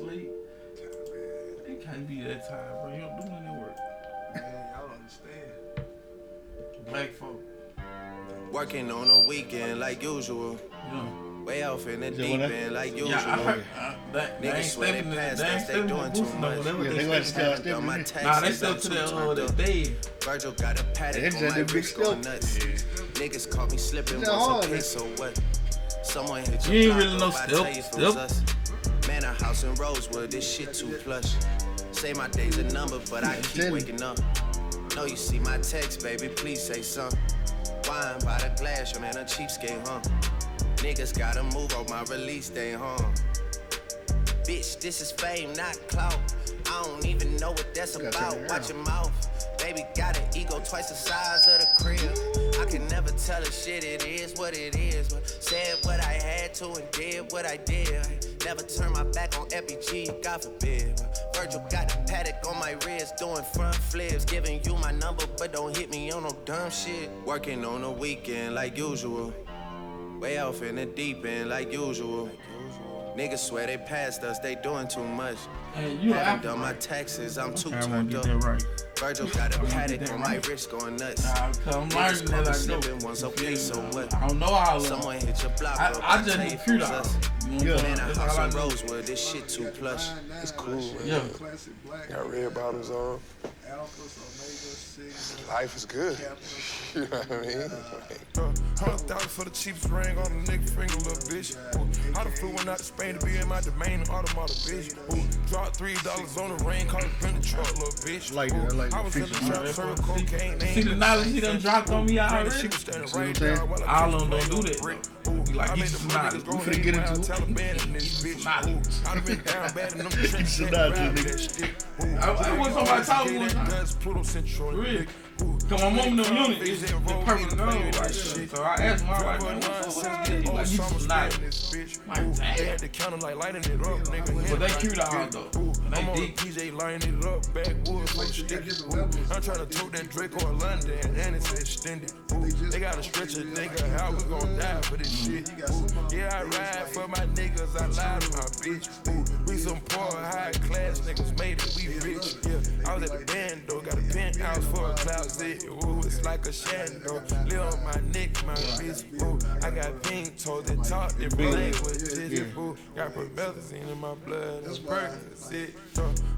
sleep. It can't be that time, bro. You don't do none of work. Man, y'all don't understand. Black folk. Working on a weekend like usual. Yeah. Way off in the that deep what I- end like usual. Yeah, I heard. Uh, that, Niggas ain't swear they stepping. They passed us, they doing too much. no. That Yeah, they they gonna stepping. step- Done my Nah, taxes, Nah, they I'm stepped to too that turned uh, that day. Virgil got a paddock on my a big wrist going step. nuts. Niggas caught me slipping It's once, hard, okay, man. so what? Someone hit You your ain't really no up, I step, tell you if it was step. Us. Man, a house in Rosewood, this shit too plush. Say my day's a number, but I keep waking up. Know you see my text, baby, please say something. Wine by the glass, your man a cheapskate, huh? Niggas gotta move on my release day, huh? Bitch, this is fame, not clout. I don't even know what that's about. Watch your mouth. Baby got an ego twice the size of the crib. I can never tell a shit, it is what it is. But said what I had to and did what I did. I never turn my back on FBG, God forbid. Virgil got a paddock on my wrist, doing front flips. Giving you my number, but don't hit me on no dumb shit. Working on a weekend like usual. Way off in the deep end like usual. Niggas swear they passed us, they doing too much. Hey, you Haven't done my taxes, I'm too I wanna turned get up. right. Virgil got a wanna paddock on my right. wrist going nuts. Nah, cause I'm Niggas learning caught me that I slipping know. once, okay, so what? I don't know all of them. Someone hit your block I, up, I I'll just tell do you if it computer us. You know what I'm saying? Man, a house all I in do. Rosewood, this shit too plush. It's cool, Yeah. Got red bottoms on. Alphas, Omega, Sigma. Life is good. You know what I mean? Uh, uh, Hundred thousand for the cheapest ring on a nigga finger, little bitch. Ooh, I done flew one out to Spain to be in my domain, automotive bitch. Ooh, dropped three dollars on the ring, called it the truck, little bitch. Like that, I like I was in the feature. trap, serving cocaine. they See ain't the knowledge he done dropped on me She already? was standing See what I'm right there All of them don't do that, brick. though. Like, I he made just the not- niggas we go finna ahead get and into it. Taliban in this bitch. Not- Ooh, I done been down bad in them trenches. Should had not to do ride nigga. that shit. Ooh, I- I want somebody to talk to me one Gave that time. guns Pluto Central. Cause my mom them Convicts unit is the perfect girl right shit. So I asked my wife, man, Drive what's up? Like, the you old like, you just not. in this Ooh, damn. They had the counter like lighting it up, nigga. But they cute like out though. And they I'm on deep. PJ lining it up, backwoods stick. Ooh, I'm trying to tote that Draco in London and it's extended. They gotta stretch a nigga how we gon' die for this shit. Yeah, I ride for my niggas, I lie to my bitch. We some poor, high class niggas made it, we rich. Yeah, I was at the band though, got a penthouse for a closet. Ooh, it's like a shadow. Live on my neck, my wrist. Ooh, I got pink toes that talk different languages. Ooh, got promethazine in my blood. That's Percocet.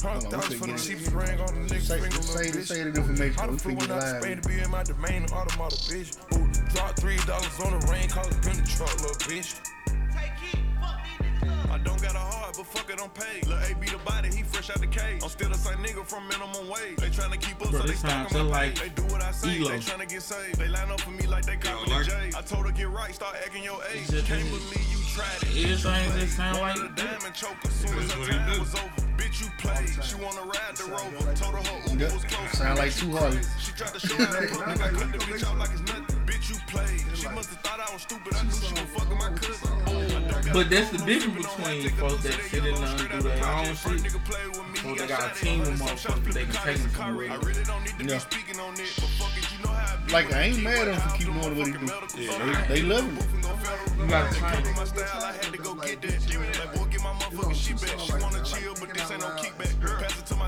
Hundred thousand for the cheapest ring on the nigga Say, finger, say, little say bitch. the information. I We done flew finna get one out to. Spain to be in my domain, automotive bitch. Ooh, dropped three dollars on the rain, call it been the truck, little bitch. I don't got a heart, but fuck it, I'm paid. Lil' A beat the body, he fresh out the cage. I'm still the same nigga from minimum wage. They tryna keep up, Bro, so they this sound stacking my like pay. They do what I say, ELO. they tryna get saved. They line up for me like they copy the J. I told her get right, start acting your age. Just- Can't believe you tried it. Everything just sound like Wanted a diamond choke as soon as her time was over. Bitch, you played. She wanna ride the rover. Told her her Uber was close. Sound like two Harleys. She tried to show how to put nigga, I cut the bitch out like it's nothing. Bitch, you played. She must have thought I was stupid. I knew she was fucking my cousin. But that's the difference between folks that sit in there and do their own shit. Folks that got a team of motherfuckers they can take them somewhere. I really don't need to Yeah. be on it, but fuck it, you know how Like, I ain't mad at him for keeping doing what he do. Yeah, They, they love him. You gotta train. my style, I had to go get that. Like, boy, get my motherfucking shit back. She wanna chill,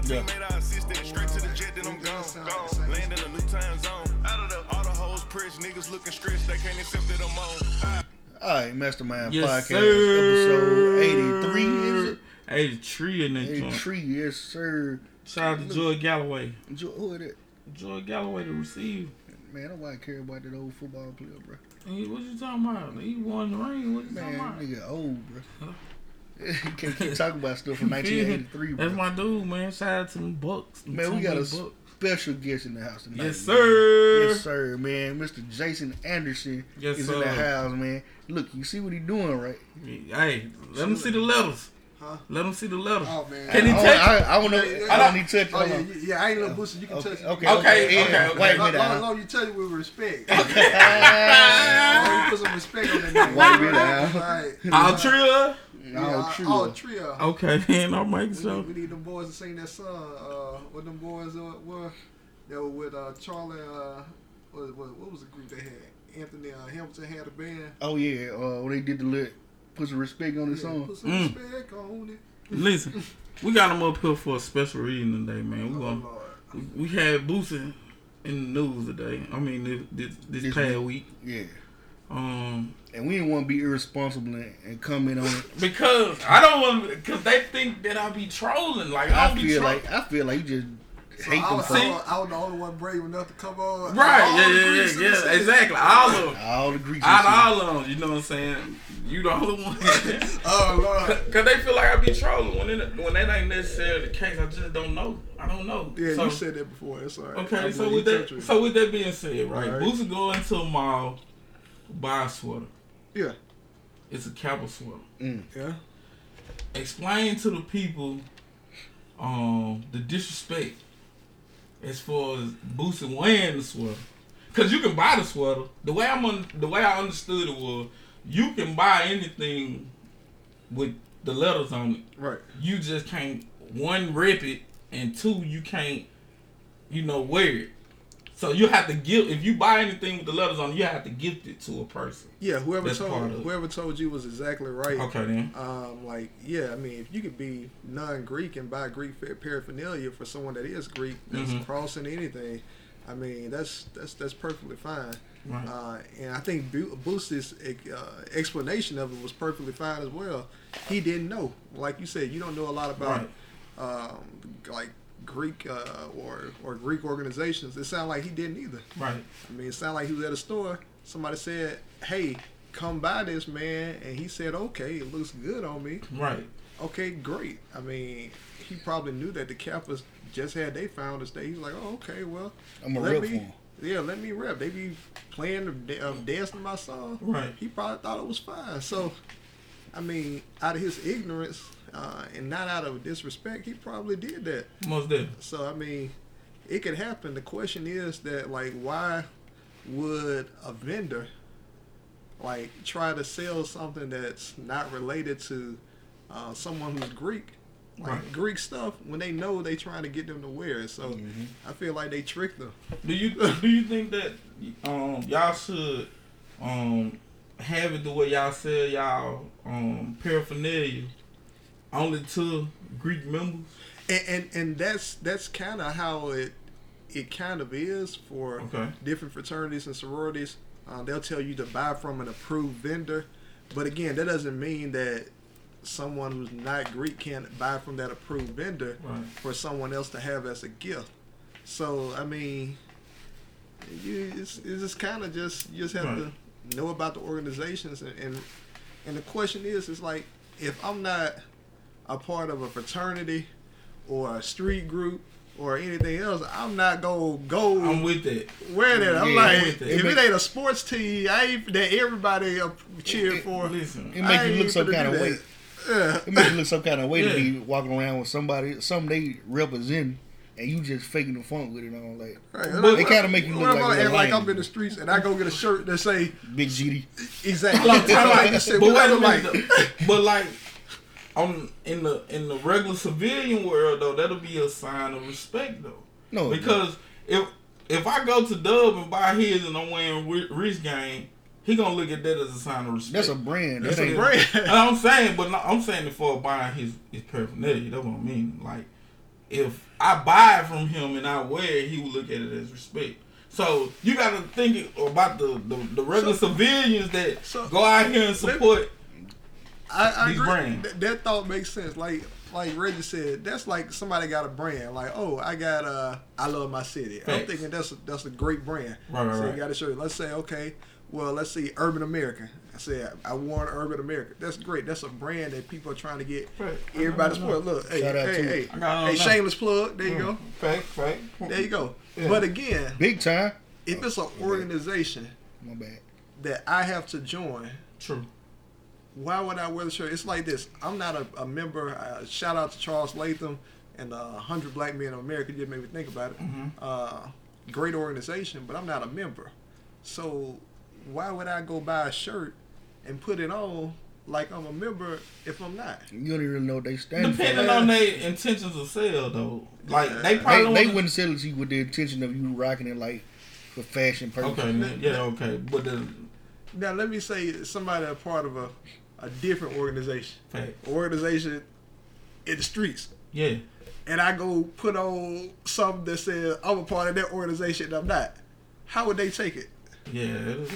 Yeah. teammate, I assist that. Straight to the jet, then I'm gone. Gone. Land in a new time zone. Out of the, all the hoes pressed, niggas looking stressed, they can't accept that I'm on. All right, Mastermind Yes, Podcast, sir. episode 83, is it? 83 in that joint. 83, yes, sir. Shout out to Joy Galloway. Jo- Who is that? Joy Galloway to receive. Man, I don't care about that old football player, bro. Hey, what you talking about? He won the ring. What you Man, talking nigga old, bro. you can't keep talking about stuff from 1983, bro. That's my dude, man. Shout out to them Bucks. them Man, we got a Tampa Bucks. special guest in the house tonight. Yes, man. sir. Yes, sir, man. Mr. Jason Anderson Yes, is in the house, man. Look, you see what he doing, right? Hey, let him see the letters. Huh? Let him see the letters. Oh, man. Can he I, touch? I, I don't know. I don't need to touch. Oh, yeah, yeah, yeah, I ain't little booster. You can Okay, touch okay, Okay, okay, okay, yeah, okay. Wipe Long, me long, down. long you touch it with respect. Oh, you put some respect on that name. Wipe me down. Right. All trio. Oh, true. Trio. Okay, man. I'm making We sure. need, we need them boys to sing that song. Uh, what them boys uh, were? They were with uh, Charlie. Uh, what, what, what was the group they had? Anthony uh, Hamilton had a band. Oh yeah, uh, when they did the lit, put some respect on the Yeah, song. Put some Mm. respect on it. Listen, we got them up here for a special reading today, man. We Oh, going Lord. we had Boosie in the news today. I mean, this this, this This past week. Yeah. Um, And we didn't want to be irresponsible and, and comment on it. because I don't want because they think that I be trolling. Like I I don't be feel trolling. like I feel like you just So hate I them was, for I, was, I was the only one brave enough to come on. Right? All Yeah, yeah, yeah, yeah. Exactly. All of them. all the Greeks. Out of and all of them, you know what I'm saying? You the only one. Oh Lord. Cause they feel like I be trolling when it, when that ain't necessarily the case. I just don't know. I don't know. Yeah, so, you said that before. That's all right. Okay, so with that, so with that being said, right, Alright. Boosie go into a mall, buy a sweater. Yeah, It's a Kappa sweater. yeah. Explain to the people, um, the disrespect as far as Boosie wearing the sweater. Cause you can buy the sweater. The way I'm un- the way I understood it was, you can buy anything with the letters on it. Right. you just can't one rip it and two you can't you know wear it so you have to give if you buy anything with the letters on you have to gift it to a person Yeah, whoever That's told whoever told you was exactly right. okay then Um, like, yeah, I mean, if you could be non-Greek and buy Greek paraphernalia for someone that is Greek, that's Mhm. crossing anything. I mean, that's that's that's perfectly fine. right Uh, and I think Bo- Boost's uh, explanation of it was perfectly fine as well. He didn't know, like you said, you don't know a lot about um, like Greek uh, or or Greek organizations. It sounded like he didn't either. right I mean, it sounded like he was at a store. Somebody said, "Hey, come buy this, man," and he said, "Okay, it looks good on me." right Okay, great. I mean, he probably knew that the Kappas just had they found Founders Day. He's like, "Oh, okay, well, I'm a let me, for 'em. yeah, let me rep. They be playing, the, uh, dancing my song. Right. He probably thought it was fine. So, I mean, out of his ignorance uh, and not out of disrespect, he probably did that. most definitely So I mean, it could happen. The question is that like, why would a vendor like try to sell something that's not related to uh, someone who's Greek, like Right. Greek stuff, when they know they trying to get them to wear it? So I feel like they tricked them. do you do you think that um y'all should um have it the way y'all sell y'all um paraphernalia only to Greek members And and, and that's that's kind of how it it kind of is for Okay. different fraternities and sororities. Uh, they'll tell you to buy from an approved vendor, but again, that doesn't mean that someone who's not Greek can't buy from that approved vendor Right. for someone else to have as a gift. So I mean, you it's, it's just kind of just you just have Right. to know about the organizations and, and and the question is is like if I'm not a part of a fraternity or a street group or anything else, I'm not gonna go I'm with it. wear that. I'm Yeah, like, with it. if It it ain't a sports team, I ain't that everybody uh, cheer for. listen It I makes you look some kind of way. Yeah. It makes you look some kind of way Yeah. to be walking around with somebody, some they represent, and you just faking the funk with it on like Right. But- It kinda make you look What like about a act like. I'm in the streets and I go get a shirt that say Big GD. exactly. Like, like you said, but wait I a look like. minute, but like on in the in the regular civilian world though, that'll be a sign of respect though. No, Because if if I go to Dub and buy his and I'm wearing Ri- Rich Gang, he gonna look at that as a sign of respect. that's a brand. That's That a brand. And I'm saying, but no, I'm saying it for buying his his paraphernalia. That's what I mean. Like if I buy it from him and I wear it, he will look at it as respect. So you got to think about the, the, the regular So- civilians that so- go out here and support. I, I These agree. brands. Th- that thought makes sense. Like like Reggie said, that's like somebody got a brand. Like, oh, I got uh, I love my city. I'm thinking that's a, that's a great brand. Right, right, so right. you got to show you. Let's say, okay, well, let's see, Urban American. I said I wore Urban American. That's great. That's a brand that people are trying to get Right. everybody to support. Look, hey, Shout out hey, to- hey, I got it on hey, shameless plug. There you go. Fact, fact. There you go. Yeah. But again, big time. if it's an organization My bad. that I have to join, True. Why would I wear the shirt? It's like this. I'm not a, a member. Uh, shout out to Charles Latham and the 100 Black Men of America. You just made me think about it. Uh, great organization, but I'm not a member. So why would I go buy a shirt and put it on like I'm a member if I'm not? You don't even know what they stand for. Depending on their intentions of sale, though, like they probably They, they wouldn't sell it to you with the intention of you rocking it like for fashion purposes. Okay, man. yeah, okay, but the Now let me say somebody a part of a, a different organization. fact. organization in the streets, Yeah. and I go put on something that says I'm a part of that organization and I'm not, how would they take it? Yeah,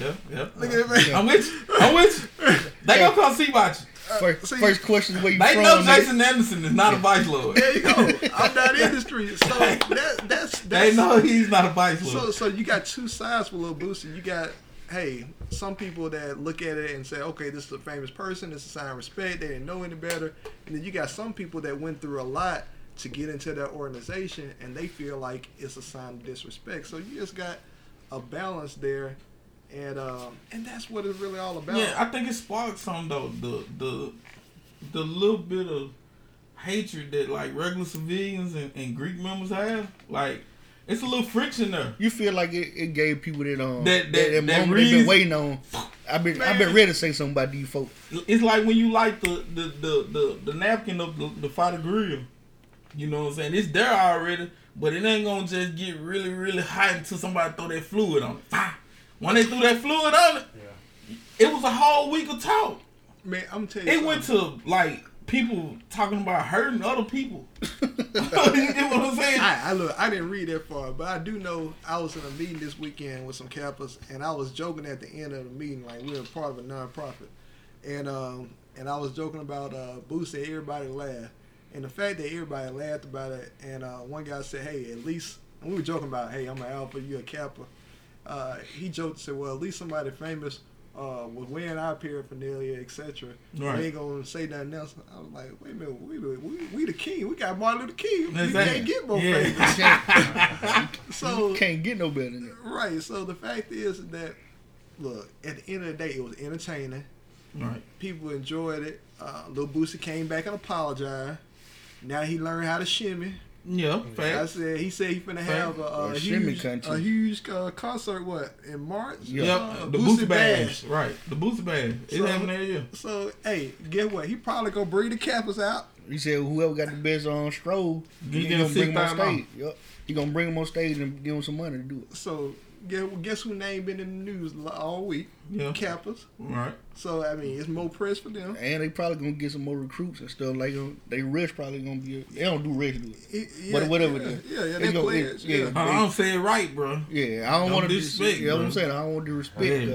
yeah, yeah. Look at me. I'm with you. I'm with you. They gonna come see about you. Uh, first, see- first question is where you They from? know nigga? Jason Anderson is not a vice lord. There you go. I'm not in the streets, so that, that's They know he's not a vice So, lord. so you got two sides for Lil Boosie. You got, hey, some people that look at it and say, okay, this is a famous person. This is a sign of respect. They didn't know any better. And then you got some people that went through a lot to get into that organization, and they feel like it's a sign of disrespect. So you just got a balance there, and um, and that's what it's really all about. Yeah, I think it sparked some though. The the the little bit of hatred that like regular civilians and, and Greek members have. Like it's a little friction there. You feel like it, it gave people that um That- that, that- that, that moment they've been waiting on. I've been I've been ready to say something about these folks. It's like when you light the the the the, the napkin of the, the fighter grill. You know what I'm saying? It's there already, but it ain't gonna just get really really hot until somebody throw that fluid on it. When they threw that fluid on it, it was a whole week of talk. man, I'm telling you, It went to like people talking about hurting other people. you get what I'm saying? I, look, I didn't read that far, but I do know I was in a meeting this weekend with some Kappas, and I was joking at the end of the meeting, like we were part of a nonprofit, and um, and I was joking about uh, Boosie. Everybody laughed, and the fact that everybody laughed about it, and uh, one guy said, "Hey, at least," we were joking about, "Hey, I'm an alpha, you a Kappa." Uh, he joked said, "Well, at least somebody famous." Uh, was wearing our paraphernalia, etc. Right. They ain't gonna say nothing else. I was like, wait a minute, we the we, we the king. We got Martin Luther King. We Exactly. can't get more Yeah. famous. So Can't get no better than that. right. So the fact is that look, at the end of the day, it was entertaining. Right. People enjoyed it. Uh, Lil Boosie came back and apologized. Now he learned how to shimmy. Yeah, I said he said he finna have a, a, A huge, country. a huge uh, concert. What in March? Yep, Uh, the Boosie Bash. Right, the Boosie Bash. It's So- happening every year. So hey, get what? He probably gonna bring the Kappas out. He said whoever got the best on stroll, He he, gonna bring him on stage. Yep. He gonna bring him on stage and give him some money to do it. So guess, guess who name been in the news all week? Yeah. Kappas. Right. So I mean, it's more press for them. And they probably gonna get some more recruits and stuff. Like um, they rich probably gonna be. They don't do rich do it. It- But whatever yeah, yeah, yeah, they gonna- players. yeah. Yeah, I don't say it right, bro. Yeah, I don't, Don't want to disrespect, Yeah, what I'm saying. I don't want to disrespect. Yeah.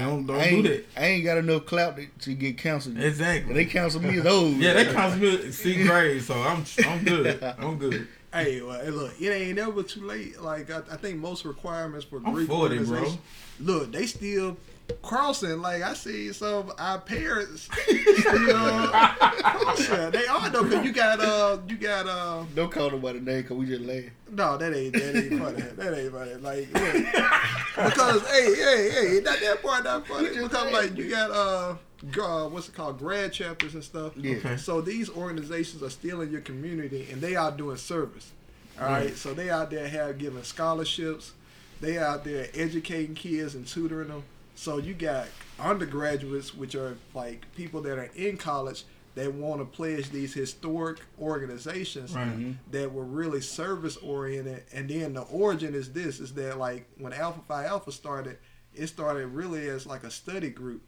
uh, don't, don't I ain't, do that. I ain't got enough clout to, to get counseled. Exactly. They counsel me as old. Yeah, they counts me at sixth grade, so I'm I'm good. I'm good. Hey, well, hey, look, it ain't never too late. Like I, I think most requirements for I'm Greek 40, bro. organizations- Look, they still crossing. Like I see some our parents still crossing. They are though, cause you got uh, you got uh, Don't call nobody name because we just laugh. no, that ain't that ain't funny. That ain't funny. Like look, because hey, hey, hey, not that part not funny. Because like you got uh, uh, what's it called, grad chapters and stuff. Yeah. Okay. So these organizations are still in your community and they are doing service. All right. So they out there have giving scholarships. They out there educating kids and tutoring them. So you got undergraduates, which are like people that are in college that want to pledge these historic organizations Right. that were really service oriented. And then the origin is this: is that like when Alpha Phi Alpha started, it started really as like a study group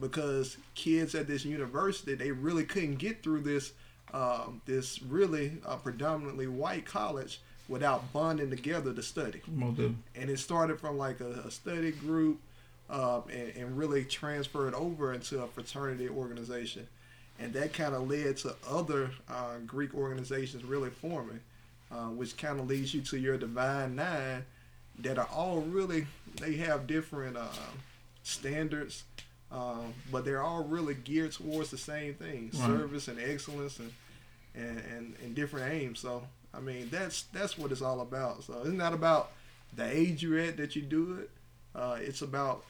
because kids at this university they really couldn't get through this um, this really uh, predominantly white college without bonding together to study Most of- and it started from like a, a study group um, and, and really transferred over into a fraternity organization. And that kind of led to other uh, greek organizations really forming uh, which kind of leads you to your divine nine that are all really they have different uh, standards um, but they're all really geared towards the same thing Right. service and excellence and, and, and, and different aims. So i mean that's that's what it's all about. So it's not about the age you're at that you do it. Uh, it's about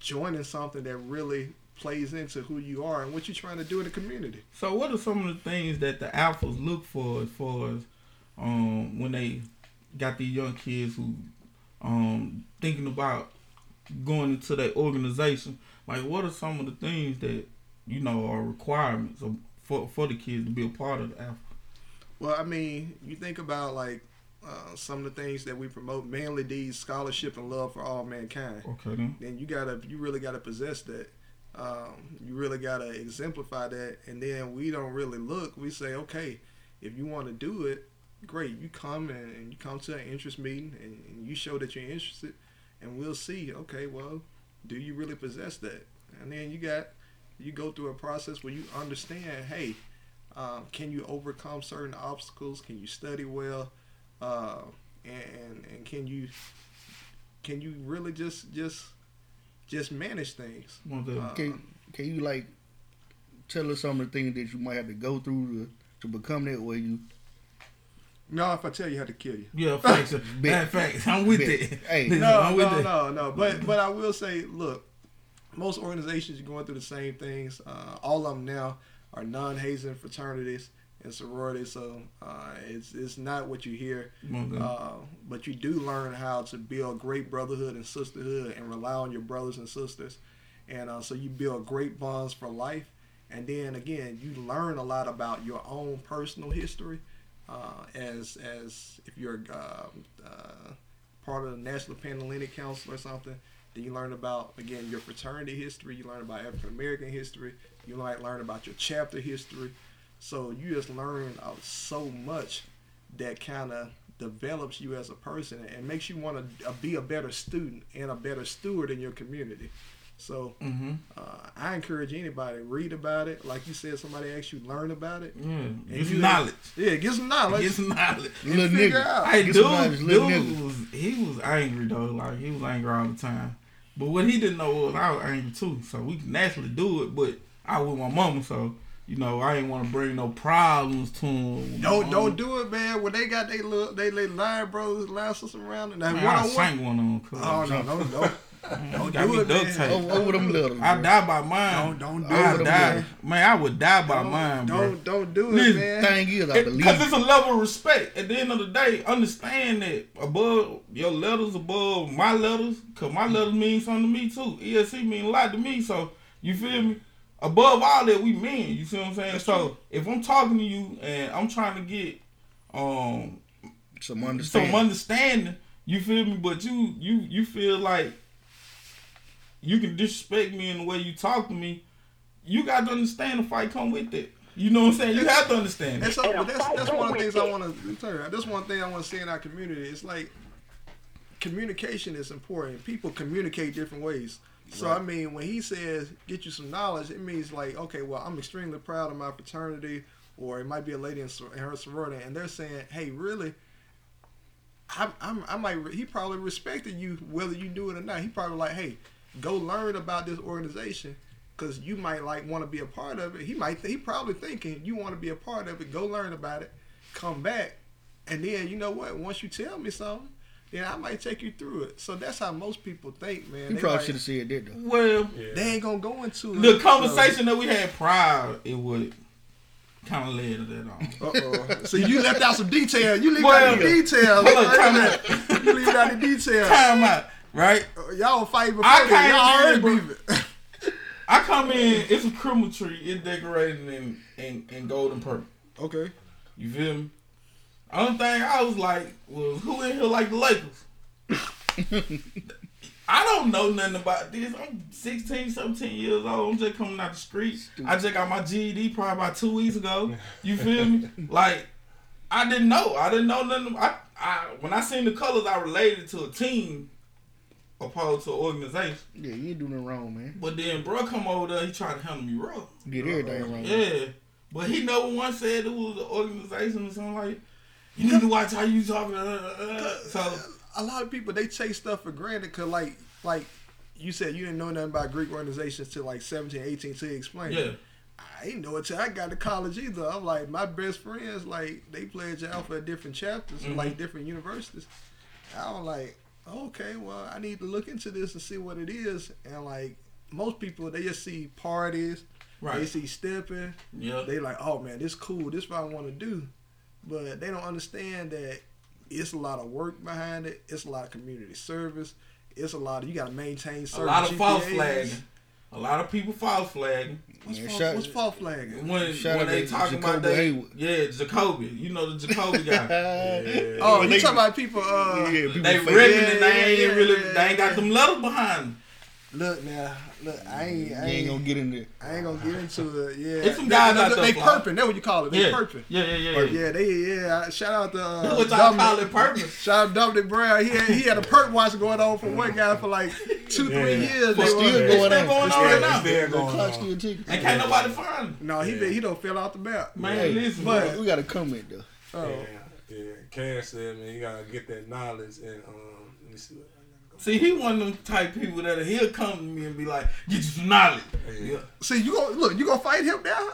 joining something that really plays into who you are and what you're trying to do in the community So, what are some of the things that the alphas look for as far as um, when they got these young kids who um, thinking about going into that organization? Like, what are some of the things that you know are requirements for for the kids to be a part of the alpha? Well, I mean, you think about like uh, some of the things that we promote, mainly these scholarship and love for all mankind. Okay, then. Then you gotta, you really gotta possess that. Um, you really gotta exemplify that, and then we don't really look. We say, okay, if you want to do it, great. You come and, and you come to an interest meeting, and, and you show that you're interested, and we'll see. Okay, well, do you really possess that? And then you got you go through a process where you understand, hey, um, can you overcome certain obstacles? Can you study well? Uh, and and can you can you really just just just manage things? Want to- Uh, Can can you like tell us some of the things that you might have to go through to, to become that way you no, if I tell you, I have to kill you. Yeah, facts. Bad facts. I'm with Bet. it. Hey. Listen, No, no, it. no, no. But but I will say, look, most organizations are going through the same things. Uh, all of them now are non-hazing fraternities and sorority. So uh, it's it's not what you hear, Okay. uh, but you do learn how to build great brotherhood and sisterhood and rely on your brothers and sisters, and uh, so you build great bonds for life. And then again, you learn a lot about your own personal history. Uh, as as if you're uh, uh, part of the National Panhellenic Council or something, then you learn about again your fraternity history. You learn about African American history. You might learn about your chapter history. So you just learn uh, so much that kind of develops you as a person and makes you want to uh, be a better student and a better steward in your community. So Mm-hmm. uh, I encourage anybody read about it. Like you said, somebody asked you learn about it. Yeah, And get some you- knowledge. Yeah, get some knowledge. Get some knowledge. and Little nigga. out. Hey, Get dude, some knowledge, dude nigga. was he was angry though. Like he was angry all the time. But what he didn't know was I was angry too. So we can naturally do it. But I with my mama, so you know I didn't want to bring no problems to him. Don't don't do it, man. When they got they little they little line brothers, line sisters around, and that Man, one I sank one on. cuz. Oh no, no, no! Don't do it, man. over, over them letters. I die by mine. Don't don't do I it, die. man. Man, I would die by Don't, mine, bro. don't don't do it, Listen, man. Thing is, I believe. Because it's a level of respect. At the end of the day, understand that above your letters, above my letters, because my letters mean something to me too. ESC mean a lot to me. So, you feel me? Above all that, we men. You see what I'm saying? so, if I'm talking to you and I'm trying to get um some some understanding. understanding, you feel me? But you you you feel like you can disrespect me in the way you talk to me. You got to understand the fight come with it. You know what I'm saying? You have to understand And it. so, but that's that's one of the things I want to turn. That's one thing I want to see in our community. It's like communication is important. People communicate different ways. So I mean, when he says get you some knowledge, it means like, okay, well, I'm extremely proud of my fraternity, or it might be a lady in, in her sorority, and they're saying, hey, really. I'm, I'm, I might. He probably respected you whether you do it or not. He probably like, hey, go learn about this organization because you might like want to be a part of it. He might. He probably thinking you want to be a part of it. Go learn about it, come back, and then you know what? Once you tell me something, then I might take you through it. So that's how most people think, man. You They probably like, should have said that though. Well, They ain't gonna go into it. the it. conversation that we had prior, it would kind of led to that on. Uh oh. So you left out some detail. You leave Well, out the details. hold on, time you leave out the details. Time out, right? Uh, Y'all fight before I this. can't Y'all already remember. beefing. I come in, it's a Christmas tree, it's decorated in, in, in gold and purple. okay. You feel me? Only thing I was like was who in here like the Lakers? I don't know nothing about this. I'm 16, 17 years old. I'm just coming out the streets. I just got my GED probably about two weeks ago. You feel me? Like, I didn't know. I didn't know nothing. I, I when I seen the colors, I related to a team opposed to an organization. Yeah, you ain't doing nothing wrong, man. But then bro come over there, he tried to handle me rough. You did everything wrong. Yeah. But he never once said it was an organization or something like you need to watch how you talking. Uh, uh. So a lot of people they take stuff for granted because like like you said you didn't know nothing about Greek organizations till like 17, 18 till you explained. yeah. I didn't know it till I got to college either. I'm like my best friends like they pledge alpha at different chapters Mm-hmm. like different universities. I was like, okay, well I need to look into this and see what it is. And like most people they just see parties, Right. they see stepping, Yeah. they like, oh man, this cool. This what I want to do, but they don't understand that it's a lot of work behind it. It's a lot of community service. It's a lot of you got to maintain A lot of false flagging. A lot of people false flagging. What's, Man, false, shout- what's false flagging? When, when out they to talking about that, they, yeah, Jacoby. You know the Jacoby guy. Oh, you they- talking about people? Uh, Yeah, people they fake- ripping Yeah, and they ain't yeah, really, yeah, they ain't got them letters behind them. Look now, look, I ain't, I ain't ain't, gonna get in there. I ain't gonna get into it. Yeah, It's some guys they, out they, there They perping. That's what you call it. They Yeah. perping. Yeah, yeah, yeah. yeah. Yeah, they yeah. Shout out to uh, What y'all call it purpose? Shout out Dominic Brown. He had, he had a perk watch going on for one guy for like two, three years. But They still were- going going on. on. going on right now. it's still going on. still ticking. And can't nobody find him. No, he been, he don't fell off the map. Man, Hey, listen. but- bro. We got a comment though. Oh, Yeah, yeah. Cash said, man, you gotta get that knowledge and um. Let me see. What, See, he one of them type people that he'll come to me and be like, "Get you some knowledge." Yeah. Yeah. see, you gonna look. You gonna fight him now?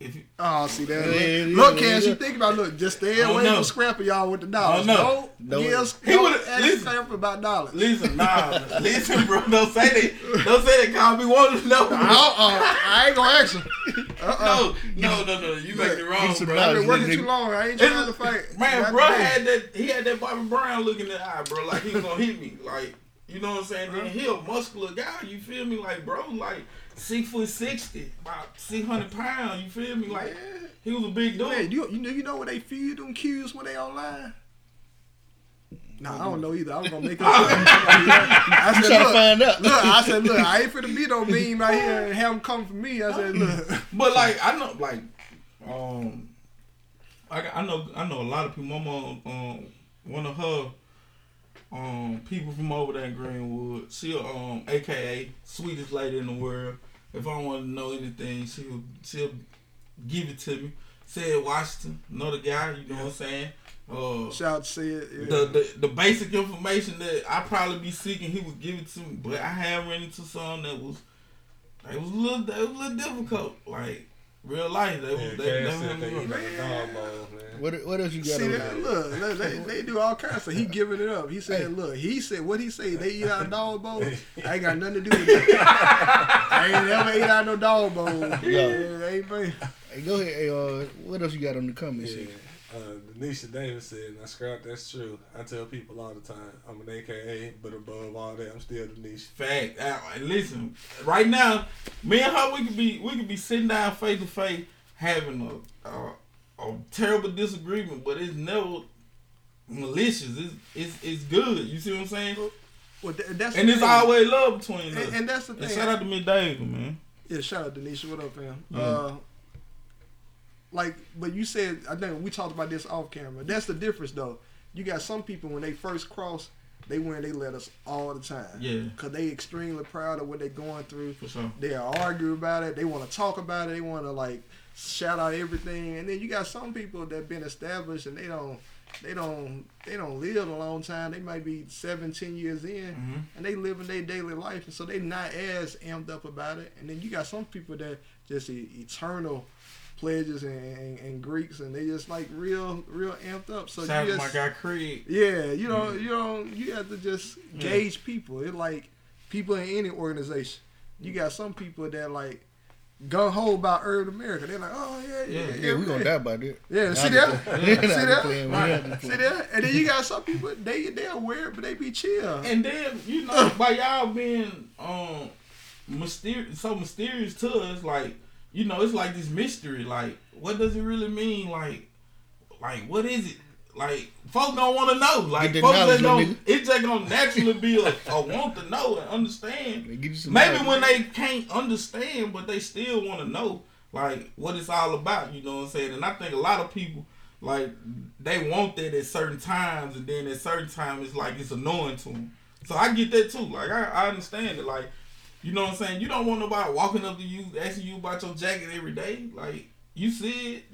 If you, Oh, see that. Yeah, look, yeah, look, yeah, Cash, yeah. you think about look. Just stay away know. from scrapping y'all with the dollars. I don't know. Don't, Don't- yes, He would've- ask listen. Scrap about dollars. listen, nah, listen, bro. Don't say that. Don't say that. Call me one to know. Uh-uh, I ain't gonna ask him. Uh-uh. No, no, no, no. You making it wrong, bro. I've been working too long. I ain't trying to fight. Man, bro had that. He had that Bobby Brown look in the eye, bro. Like he was gonna hit me. Like you know what I'm saying? Then uh-huh. he a muscular guy. You feel me? Like bro, like six foot sixty, about six hundred pounds. You feel me? Like he was a big dude. Man, you, you know you know where they feed them cues when they online? Nah, I don't know either. I was gonna make up. I You said, trying to look, find out? look, I said, look, I ain't finna be no meme out here and have them come for me. I said, look, But like I know, like um, I I know I know a lot of people. I'm on um one of her um people from over there in Greenwood. She um AKA sweetest lady in the world. If I want to know anything, she'll she'll give it to me. Said Washington, know the guy. You know what I'm saying? Uh, shout to say it. Yeah. the, the the basic information that I probably be seeking, he would give it to me. But I have ran into some that was it was a little that was a little difficult. Like real life, they was Yeah, they, they, Cash said they was eat dog bowl, man. What what else you got See on that? there? Look, look, they, they do all kinds of stuff. He giving it up. He said, Hey. "Look," he said, "What he say? They eat out of dog bowl. I ain't got nothing to do with that. I ain't never ate out no dog bowl. Yeah, ain't. Hey, go ahead. Hey, uh, what else you got on the comment Yeah. section? Uh, Denisha Davis said, now scrap, that's true. I tell people all the time, I'm an AKA, but above all that, I'm still Denisha. fact. Listen, right now, me and her, we could be we could be sitting down face to face having a, a a terrible disagreement, but it's never malicious. It's it's it's good. You see what I'm saying? Well, that's And it's thing. always love between us. And, and that's the And thing. shout out to Miss Davis, man. Yeah, shout out Denisha. What up, fam? Yeah. Uh, like, but you said I think we talked about this off camera. That's the difference, though. You got some people when they first cross, they win they let us all the time. Yeah. Cause they extremely proud of what they're going through. For sure. They argue about it. They want to talk about it. They want to like shout out everything. And then you got some people that been established and they don't. They don't. They don't live a long time. They might be seven, ten years in, Mhm. and they living their daily life, and so they not as amped up about it. And then you got some people that just e- eternal pledges and, and, and Greeks, and they just like real, real amped up. So Shout out you to my just, guy Craig. yeah, you know, you know, you have to just gauge people. It like people in any organization. You got some people that like gun ho about urban America. They're like, oh yeah, yeah, Yeah, yeah. Yeah, we gonna die by that. Yeah, see that? I'm See that? playing, man. I'm just See that? And then you got some people they they aware, but they be chill. And then you know, by y'all being um mysterious, so mysterious to us, like you know, it's like this mystery. Like, what does it really mean? Like, like what is it? Like, folks don't want to know. Like, folks just gonna, it's just gonna naturally be a, a want to know and understand. Get you some Maybe when they can't understand, but they still want to know, like, what it's all about. You know what I'm saying? And I think a lot of people, like, they want that at certain times, and then at certain times, it's like it's annoying to them. So I get that too. Like, I, I understand it. Like, you know what I'm saying? You don't want nobody walking up to you asking you about your jacket every day. Like, you see it.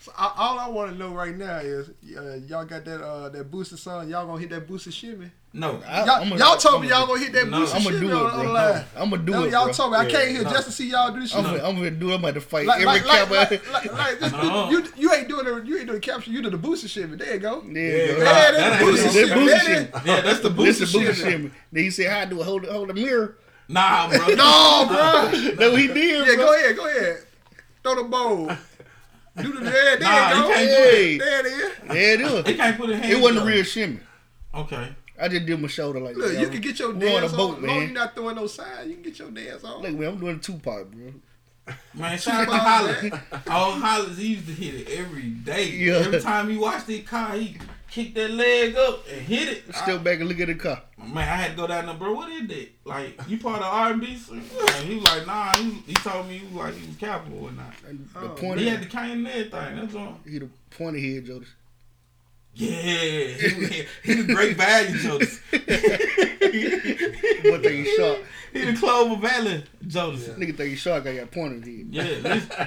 So I, all I want to know right now is uh, y'all got that uh, that booster song. Y'all gonna hit that booster shimmy? No. I- Y'all, I'ma- y'all told me I'ma- y'all gonna hit that No, booster I'm gonna shimmy do it, on, on the bro. line. I'm gonna do No, it, y'all bro. told me I Yeah, came here no. just to see y'all do this shit. I'm, gonna, I'm gonna do it. I'm about to fight Like, every like, like, cowboy. like, like, like this, No. you, you ain't doing the you ain't doing the capture. You do the booster shimmy. There you go. There you go. Nah, Yeah, that that's ain't booster shimmy. That booster That Yeah, that's the This booster is booster shit. shimmy. Then he said, "How do I hold hold the mirror?" Nah, bro. No, bro. no, what he did, Yeah, bro. go ahead, go ahead. Throw the bowl. Do the there, there Nah, you you go. can't do it. There it is. There it is. They can't put a hand. It wasn't a real shimmy. Okay. I just did my shoulder like Look, that. you can get your We on dance a boat, on. As long you're not throwing no signs, you can get your dance on. Look, man, I'm doing two part, bro. Man, shout out to Tupac, Hollis. Oh, Hollis, he used to hit it every day. Yeah. Every time he watched it car, he kick that leg up and hit it. Step back and look at the car. Man, I had to go down there, bro. What is that? Like, you part of R and B? And he was like, nah. He, he told me he was like he was capital or not. And the Oh, point He had the cane and everything. That's all. he the pointy head Jodis. Yeah, he, was- he the great value Jonas. What think he shot? he the Clover Valley Jonas. Nigga think he shot. I got pointed head. Yeah, he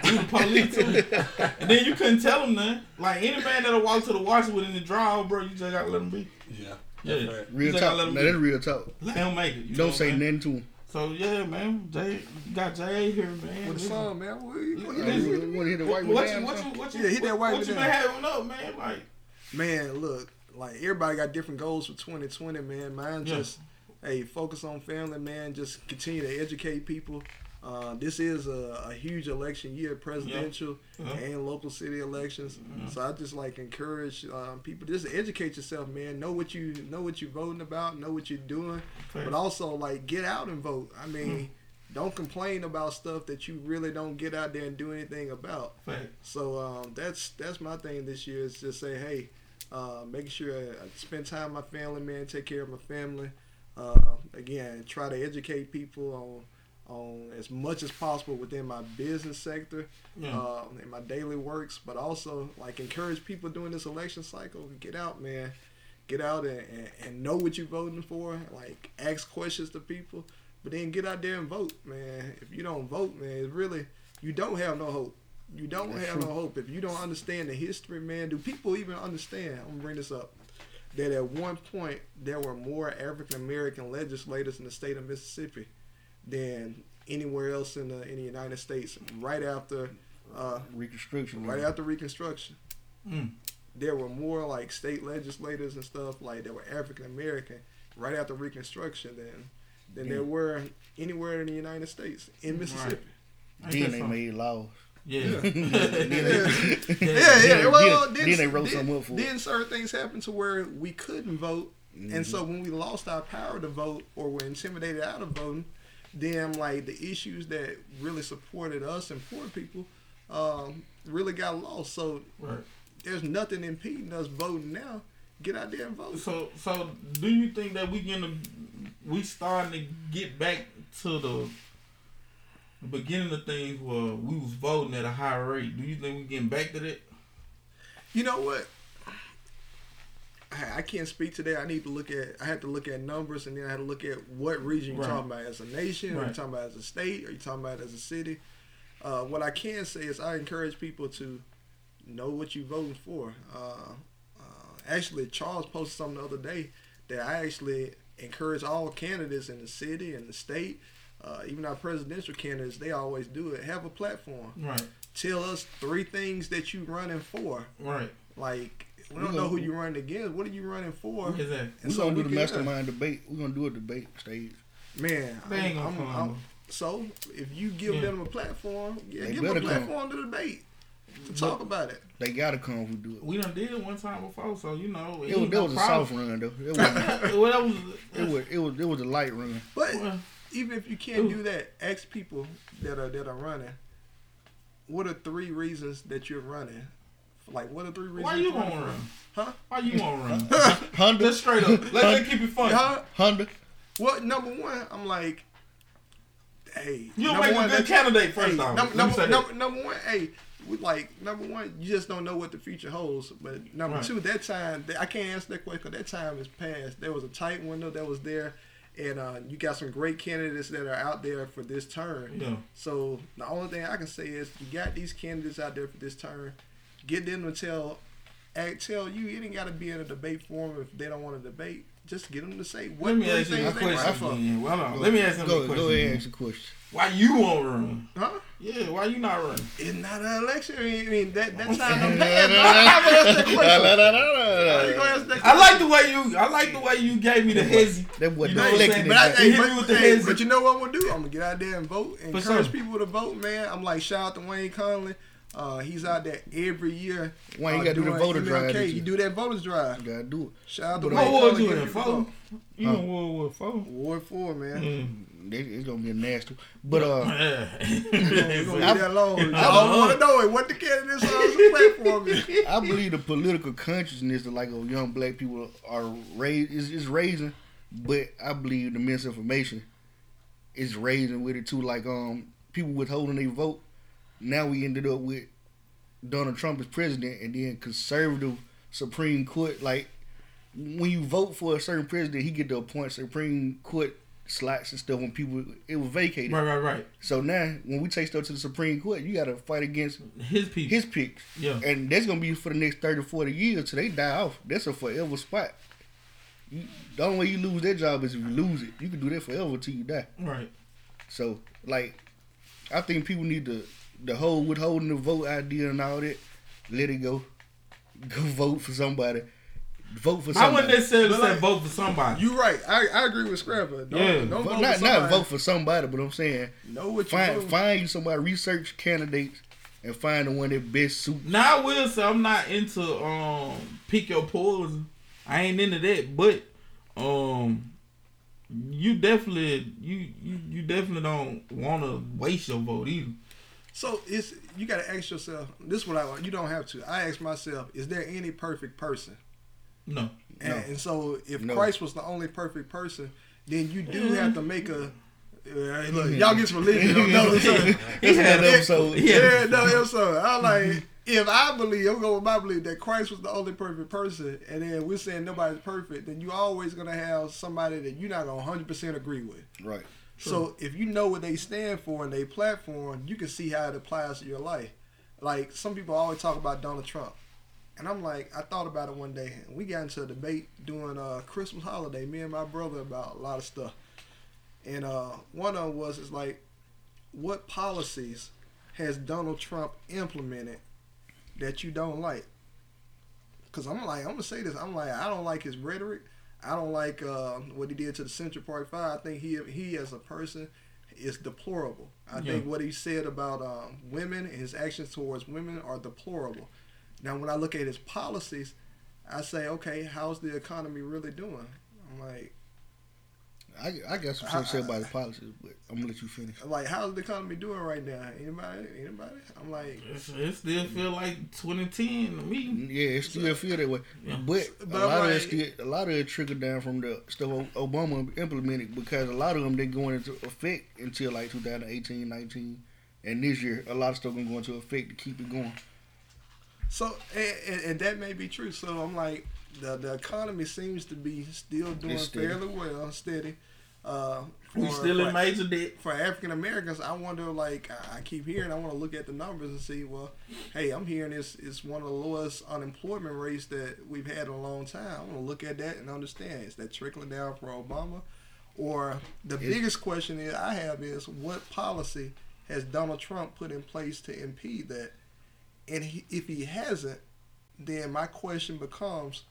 he was the police too. And then you couldn't tell him nothing. Like any man that'll walk to the wash within the draw, bro, you just gotta let him be. Yeah. Yeah, right. Real talk. gotta Now that's real talk. Let him make it. You Don't say nothing to him. So yeah, man, Jay, you got Jay here, man. With the song, man. What you- what you- Yeah, You want to hit the What, white what, man you, what, you, what you, Yeah, hit that what, white what man you been having up, man? Like, Man, look, like everybody got different goals for 2020, man. Mine Yeah. just, hey, focus on family, man. Just continue to educate people. Uh, this is a, a huge election year, presidential Yeah. and local city elections. So I just like encourage um, people just educate yourself, man. Know what you know what you're voting about, know what you're doing, Fair. but also like get out and vote. I mean, don't complain about stuff that you really don't get out there and do anything about. fact. So um, that's that's my thing this year is just say, hey, uh, making sure I, I spend time with my family, man, take care of my family. Uh, again, try to educate people on on as much as possible within my business sector, Yeah. uh, in my daily works, but also like encourage people during this election cycle. Get out, man. Get out and, and, and know what you're voting for. Like ask questions to people, but then get out there and vote, man. If you don't vote, man, it's really you don't have no hope. You don't That's have true. no hope if you don't understand the history, man. Do people even understand? I'm gonna bring this up. That at one point there were more African American legislators in the state of Mississippi than anywhere else in the in the United States. Right after, uh, Reconstruction. right after Reconstruction, Mm. there were more like state legislators and stuff like that were African American right after Reconstruction than than there were anywhere in the United States in Mississippi. Ain't Then that they something? made laws. Yeah. Yeah, Then- yeah. Well, then- then, then they wrote then, something up for it. then certain things happened to where we couldn't vote, and so when we lost our power to vote or were intimidated out of voting, then like the issues that really supported us and poor people um, really got lost. So right. there's nothing impeding us voting now. Get out there and vote. So, so do you think that we gonna we starting to get back to the, the beginning of things where we was voting at a high rate? Do you think we getting back to that? You know what? I I can't speak to that. I need to look at. I had to look at numbers, and then I had to look at what region you're Right. talking about as a nation, or you Right. talking about as a state, or you talking about as a city. Uh, what I can say is I encourage people to know what you're voting for. Uh, uh, actually, Charles posted something the other day that I actually encourage all candidates in the city and the state, uh, even our presidential candidates. They always do it. Have a platform. Right. Tell us three things that you're running for. Right. Like we We don't know gonna- who you're running against. What are you running for? Exactly. And We're so gonna do we the can- mastermind debate. We're gonna do a debate stage. Man, They ain't I'm- gonna I'm- come. I'm- so if you give Yeah. them a platform, yeah, They give them a better come. platform to debate to talk about it. They gotta come if we do it. We done did it one time before, so you know. It was, ain't that no was a soft run though. It was, well, that was. it was it was it was a light run. But well, even if you can't Ooh. do that, ask people that are that are running. What are three reasons that you're running? Like, what are three reasons? why you're you want running to run? Huh? Why you want to run? Honda, Just straight up. Let's, let's keep it funny. Huh? Honda. Well, number one, I'm like, hey, You don't number make a good candidate first hey, off. Number, Let me say number, number, number one, hey, we like number one, you just don't know what the future holds. But number Right. two, that time I can't answer that question. 'cause That time is past. There was a tight window that was there, and uh, you got some great candidates that are out there for this turn. Yeah. So the only thing I can say is you got these candidates out there for this turn. Get them to tell, act, tell you. You ain't got to be in a debate forum if they don't want to debate. Just get them to say what Let me ask you a they question. run for. again. Well, hold on. Let me ask him Go, a question. go ahead and ask a question. Why you won't run? Huh? Yeah, why you not running? It's not an election. I mean, I that that time don't pass. I'm gonna ask that question. How you gonna ask that I like the way you. I like the way you gave me the hezzy. That was You know what I'm deflecting. it But, I, back. hey, but, with the hey, hezzy. but you know what I'm gonna do? I'm gonna get out there and vote and For encourage sure. people to vote, man. I'm like, shout out to Wayne Conley. Uh, he's out there every year. Wayne, you uh, gotta do the voter drive, MLK. didn't You you? do that voters drive. You gotta do it. Shout out to But Wayne What County, was you in four? You in World War Four? Ward four, man. Mm. It's gonna be nasty. But uh, It's gonna I- be that long. I I- don't want to know it. What the candidates on the platform is. I believe the political consciousness of like of young black people are raised is, is raising, but I believe the misinformation is raising with it too. Like um people withholding their vote. Now we ended up with Donald Trump as president, and then conservative Supreme Court. Like when you vote for a certain president, he get to appoint Supreme Court slots and stuff when people it was vacated. Right, right, right. So now when we take stuff to the Supreme Court, you got to fight against His people. his picks. yeah. And that's gonna be for the next 30, 40 years till they die off. That's a forever spot. You, the only way you lose that job is if you lose it. You can do that forever till you die. Right. So, like, I think people need to the whole withholding the vote idea and all that. Let it go. Go vote for somebody. Vote for somebody. I wouldn't somebody. necessarily But say like- vote for somebody. You right. I, I agree with Scrapper. Don't, Yeah. don't Vote- vote not for not somebody. vote for somebody, but I'm saying Know what you find vote. find you somebody, research candidates, and find the one that best suits. Now I will say I'm not into um pick your poison. I ain't into that, but um you definitely you you, you definitely don't want to waste your vote either. So it's you got to ask yourself. This is what I want. You don't have to. I ask myself: Is there any perfect person? No. And, No. and so, if No. Christ was the only perfect person, then you do have to make a. Uh, look, y'all get some religion. on another episode. That's had another it. episode. Yeah. Yeah, no episode. I'm like, if I believe, I'm going with my belief that Christ was the only perfect person, and then we're saying nobody's perfect, then you always gonna have somebody that you're not gonna 100 percent agree with. Right. So if you know what they stand for and they platform, you can see how it applies to your life. Like some people always talk about Donald Trump, and I'm like, I thought about it one day. We got into a debate during a Christmas holiday, me and my brother about a lot of stuff. And uh, one of them was is like, what policies has Donald Trump implemented that you don't like? Because I'm like, I'm gonna say this. I'm like, I don't like his rhetoric. I don't like uh, what he did to the Central Park Five. I think he he as a person is deplorable. I Yeah. think what he said about um, women and his actions towards women are deplorable. Now, when I look at his policies, I say, okay, how's the economy really doing? I'm like, I, I got some shit to say about the policies, but I'm gonna let you finish. like, how's the economy doing right now? Anybody? Anybody? I'm like, It's, it still feel like 2010 to me. Yeah, it still feel that way, Yeah. but, But a lot of it still, a lot of it trickled down from the stuff Obama implemented because a lot of them they going into effect until like 2018, 19, and this year a lot of stuff gonna go into effect to keep it going. So, and, and, and that may be true. So I'm like, the the economy seems to be still doing fairly well, steady. Uh, We for- still in major debt. for African Americans, I wonder, like, I- keep hearing, I want to look at the numbers and see, well, hey, I'm hearing it's, it's one of the lowest unemployment rates that we've had in a long time. I want to look at that and understand, is that trickling down for Obama? Or the It's- biggest question is, I have is, what policy has Donald Trump put in place to impede that? And he, if he hasn't, then my question becomes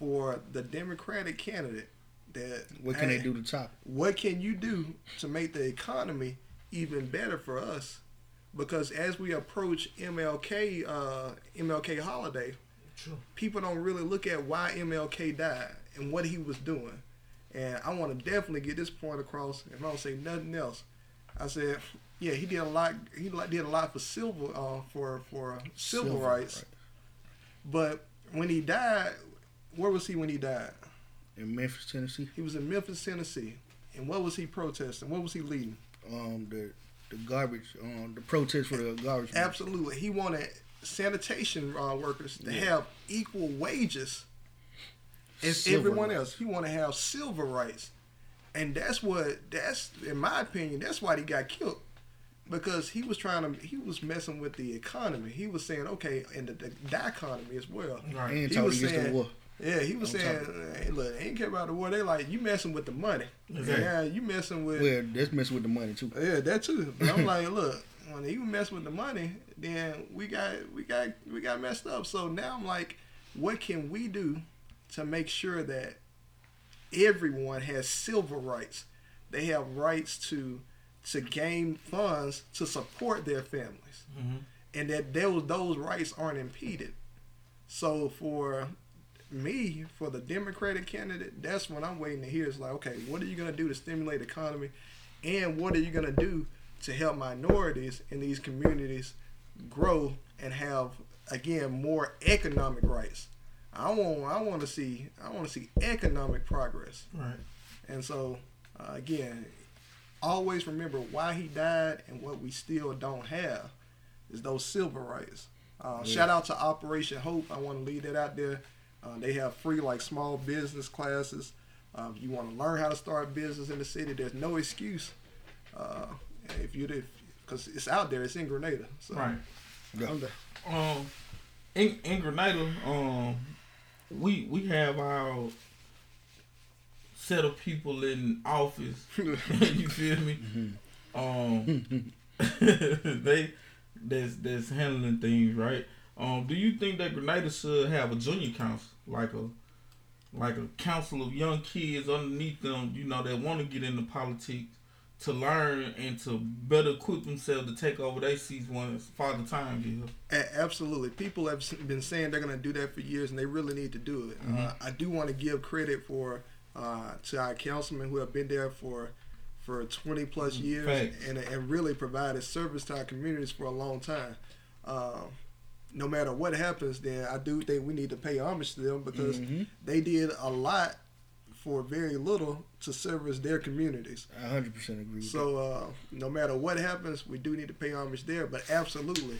for the Democratic candidate that What can hey, they do to top? what can you do to make the economy even better for us? Because as we approach MLK uh, MLK holiday, Sure. people don't really look at why MLK died and what he was doing. And I want to definitely get this point across. If I don't say nothing else, I said, yeah, he did a lot. He did a lot for civil uh, for for civil, Civil rights. right. But when he died, where was he when he died? in Memphis, Tennessee. He was in Memphis, Tennessee. And what was he protesting? What was he leading? Um, the the garbage, um, the protest for the garbage. man. Absolutely. He wanted sanitation uh, workers to Yeah. have equal wages as Civil everyone rights. else. He wanted to have civil rights. And that's what that's in my opinion, that's why he got killed. Because he was trying to he was messing with the economy. He was saying, okay, and the, the, the economy as well. Right. And He was against the saying- war. Yeah, he was On saying, hey, look, they ain't care about the war. They like, you messing with the money. Exactly. Yeah, you messing with Well, that's messing with the money too. Yeah, that too. But I'm like, look, when you mess with the money, then we got we got we got messed up. So now I'm like, what can we do to make sure that everyone has civil rights? They have rights to to gain funds to support their families. Mhm. and that those those rights aren't impeded. So for me, for the Democratic candidate, that's what I'm waiting to hear. Is like, okay, what are you gonna do to stimulate the economy, and what are you gonna do to help minorities in these communities grow and have again more economic rights? I want I want to see I want to see economic progress. Right. And so, uh, again, always remember why he died and what we still don't have is those civil rights. Uh, Shout out to Operation Hope. I want to leave that out there. Uh, they have free like small business classes. Uh, if you want to learn how to start business in the city, there's no excuse. Uh, if you did, because it's out there, it's in Grenada. So Right. I'm the- Um, in in Grenada, um, we we have our set of people in office. you feel me? Um, they that's that's handling things right. Um, do you think that Grenada should have a junior council, like a like a council of young kids underneath them, you know, that want to get into politics to learn and to better equip themselves to take over their seats once Father Time get here? Absolutely. People have been saying they're going to do that for years, and they really need to do it. Uh, I do want to give credit for uh, to our councilmen who have been there for for 20 plus years Facts. and, and really provided service to our communities for a long time. Um, no matter what happens, then I do think we need to pay homage to them because they did a lot for very little to service their communities. I 100 percent agree. So uh, no matter what happens, we do need to pay homage there. But absolutely,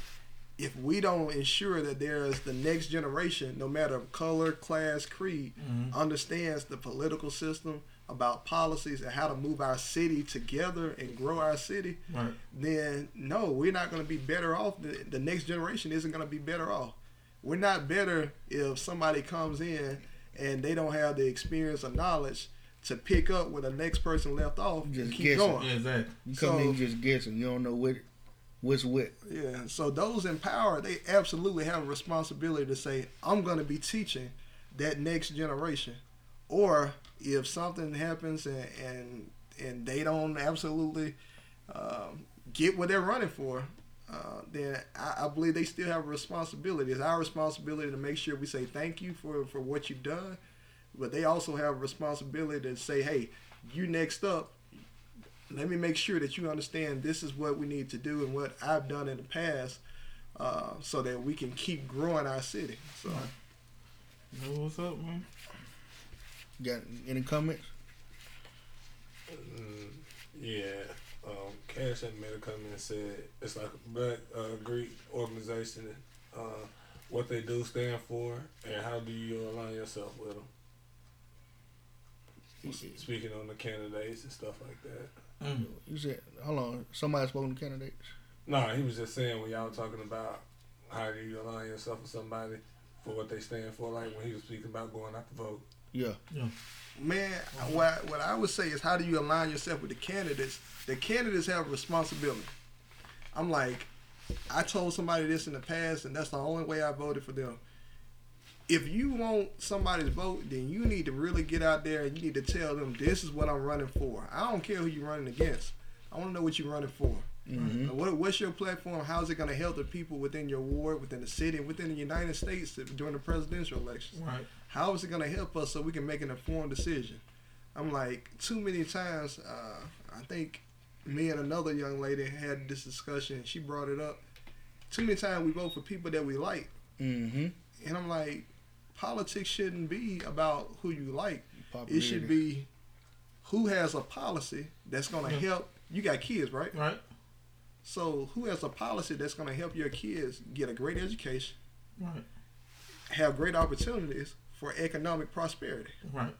if we don't ensure that there is the next generation, no matter color, class, creed, understands the political system about policies and how to move our city together and grow our city, Right. then no, we're not going to be better off. The, the next generation isn't going to be better off. We're not better if somebody comes in and they don't have the experience or knowledge to pick up where the next person left off and Just keep guessing. going. Yeah, exactly. You come So- in just guessing. You don't know what what's what. Yeah, so those in power, they absolutely have a responsibility to say, I'm going to be teaching that next generation. Or if something happens and and, and they don't absolutely um, get what they're running for, uh, then I, I believe they still have a responsibility. It's our responsibility to make sure we say thank you for, for what you've done, but they also have a responsibility to say, hey, you next up, let me make sure that you understand this is what we need to do and what I've done in the past uh, so that we can keep growing our city. So You know what's up, man? Got any comments? Mm, yeah. Um, Cash had made a comment and said it's like a black uh, Greek organization. Uh, what they do stand for, and how do you align yourself with them? Speaking on the candidates and stuff like that. Mm. You said, hold on. Somebody spoken to candidates. No, he was just saying when y'all were talking about how do you align yourself with somebody for what they stand for, like when he was speaking about going out to vote. Yeah. man, what what I would say is how do you align yourself with the candidates? The candidates have a responsibility. I'm like, I told somebody this in the past, and that's the only way I voted for them. If you want somebody's vote, then you need to really get out there and you need to tell them this is what I'm running for. I don't care who you're running against. I want to know what you're running for. Mm-hmm. What, what's your platform? How is it going to help the people within your ward, within the city, within the United States during the presidential elections? Right. How is it going to help us so we can make an informed decision? I'm like, too many times, uh, I think me and another young lady had this discussion. She brought it up. Too many times we vote for people that we like. Mm-hmm. And I'm like, politics shouldn't be about who you like. It should be who has a policy that's going to Yeah. help. You got kids, right? Right. So who has a policy that's going to help your kids get a great education, Right. have great opportunities for economic prosperity? Right.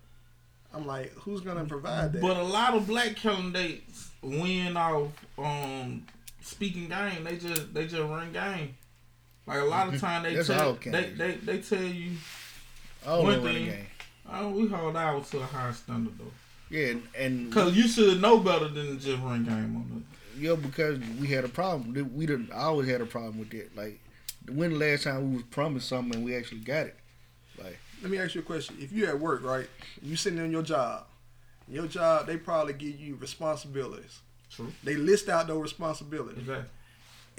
I'm like, who's going to provide that? But a lot of black candidates win off um speaking game. They just they just run game. Like a lot of time they tell they, they they tell you, All One in running thing- oh, we hold ours to a higher standard though. Yeah, and, and Cause you should know better than to just run game on it. yeah, because we had a problem. We didn't. I always had a problem with that. Like, when the last time we was promised something and we actually got it? Let me ask you a question. If you're at work, right, you sitting on your job, your job, they probably give you responsibilities. True. They list out those responsibilities. Exactly.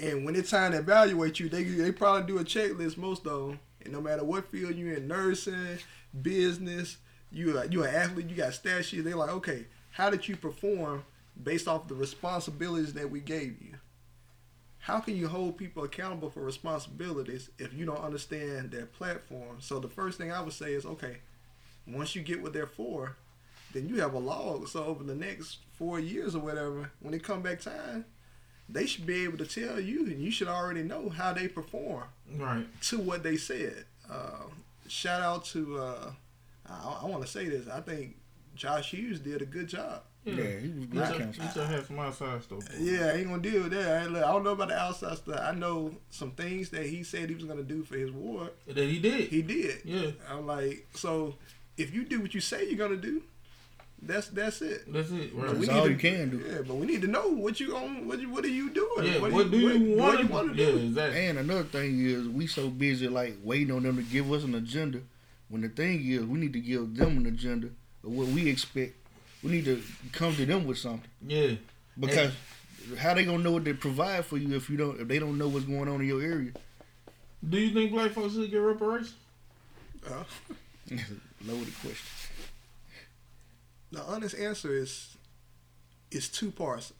And when it's time to evaluate you, they they probably do a checklist. Most of them, and no matter what field you're in, nursing, business, you are, you an athlete, you got stat sheets. They like, okay, how did you perform based off the responsibilities that we gave you? How can you hold people accountable for responsibilities if you don't understand their platform? So the first thing I would say is, okay, once you get what they're for, then you have a log. So over the next four years or whatever, when it come back time, they should be able to tell you, and you should already know how they perform Right. to what they said. Uh, shout out to, uh, I, I want to say this. I think Josh Hughes did a good job. Yeah. Yeah, he was You good should, counsel. you should have some outside stuff. Yeah, I ain't gonna deal with that. I, look, I don't know about the outside stuff. I know some things that he said he was gonna do for his ward. That he did. He did. Yeah. I'm like, so if you do what you say you're gonna do, that's that's it. That's it. Right. That's need all to- you can do. Yeah, but we need to know what you on. What you, what are you doing? yeah. What, do you what want? wanna yeah. Exactly. And another thing is, we so busy like waiting on them to give us an agenda. When the thing is, we need to give them an agenda of what we expect. We need to come to them with something Yeah. because how they gonna know what to provide for you if you don't if they don't know what's going on in your area? Do you think black folks should get reparations? Uh, Loaded question. the honest answer is is two parts.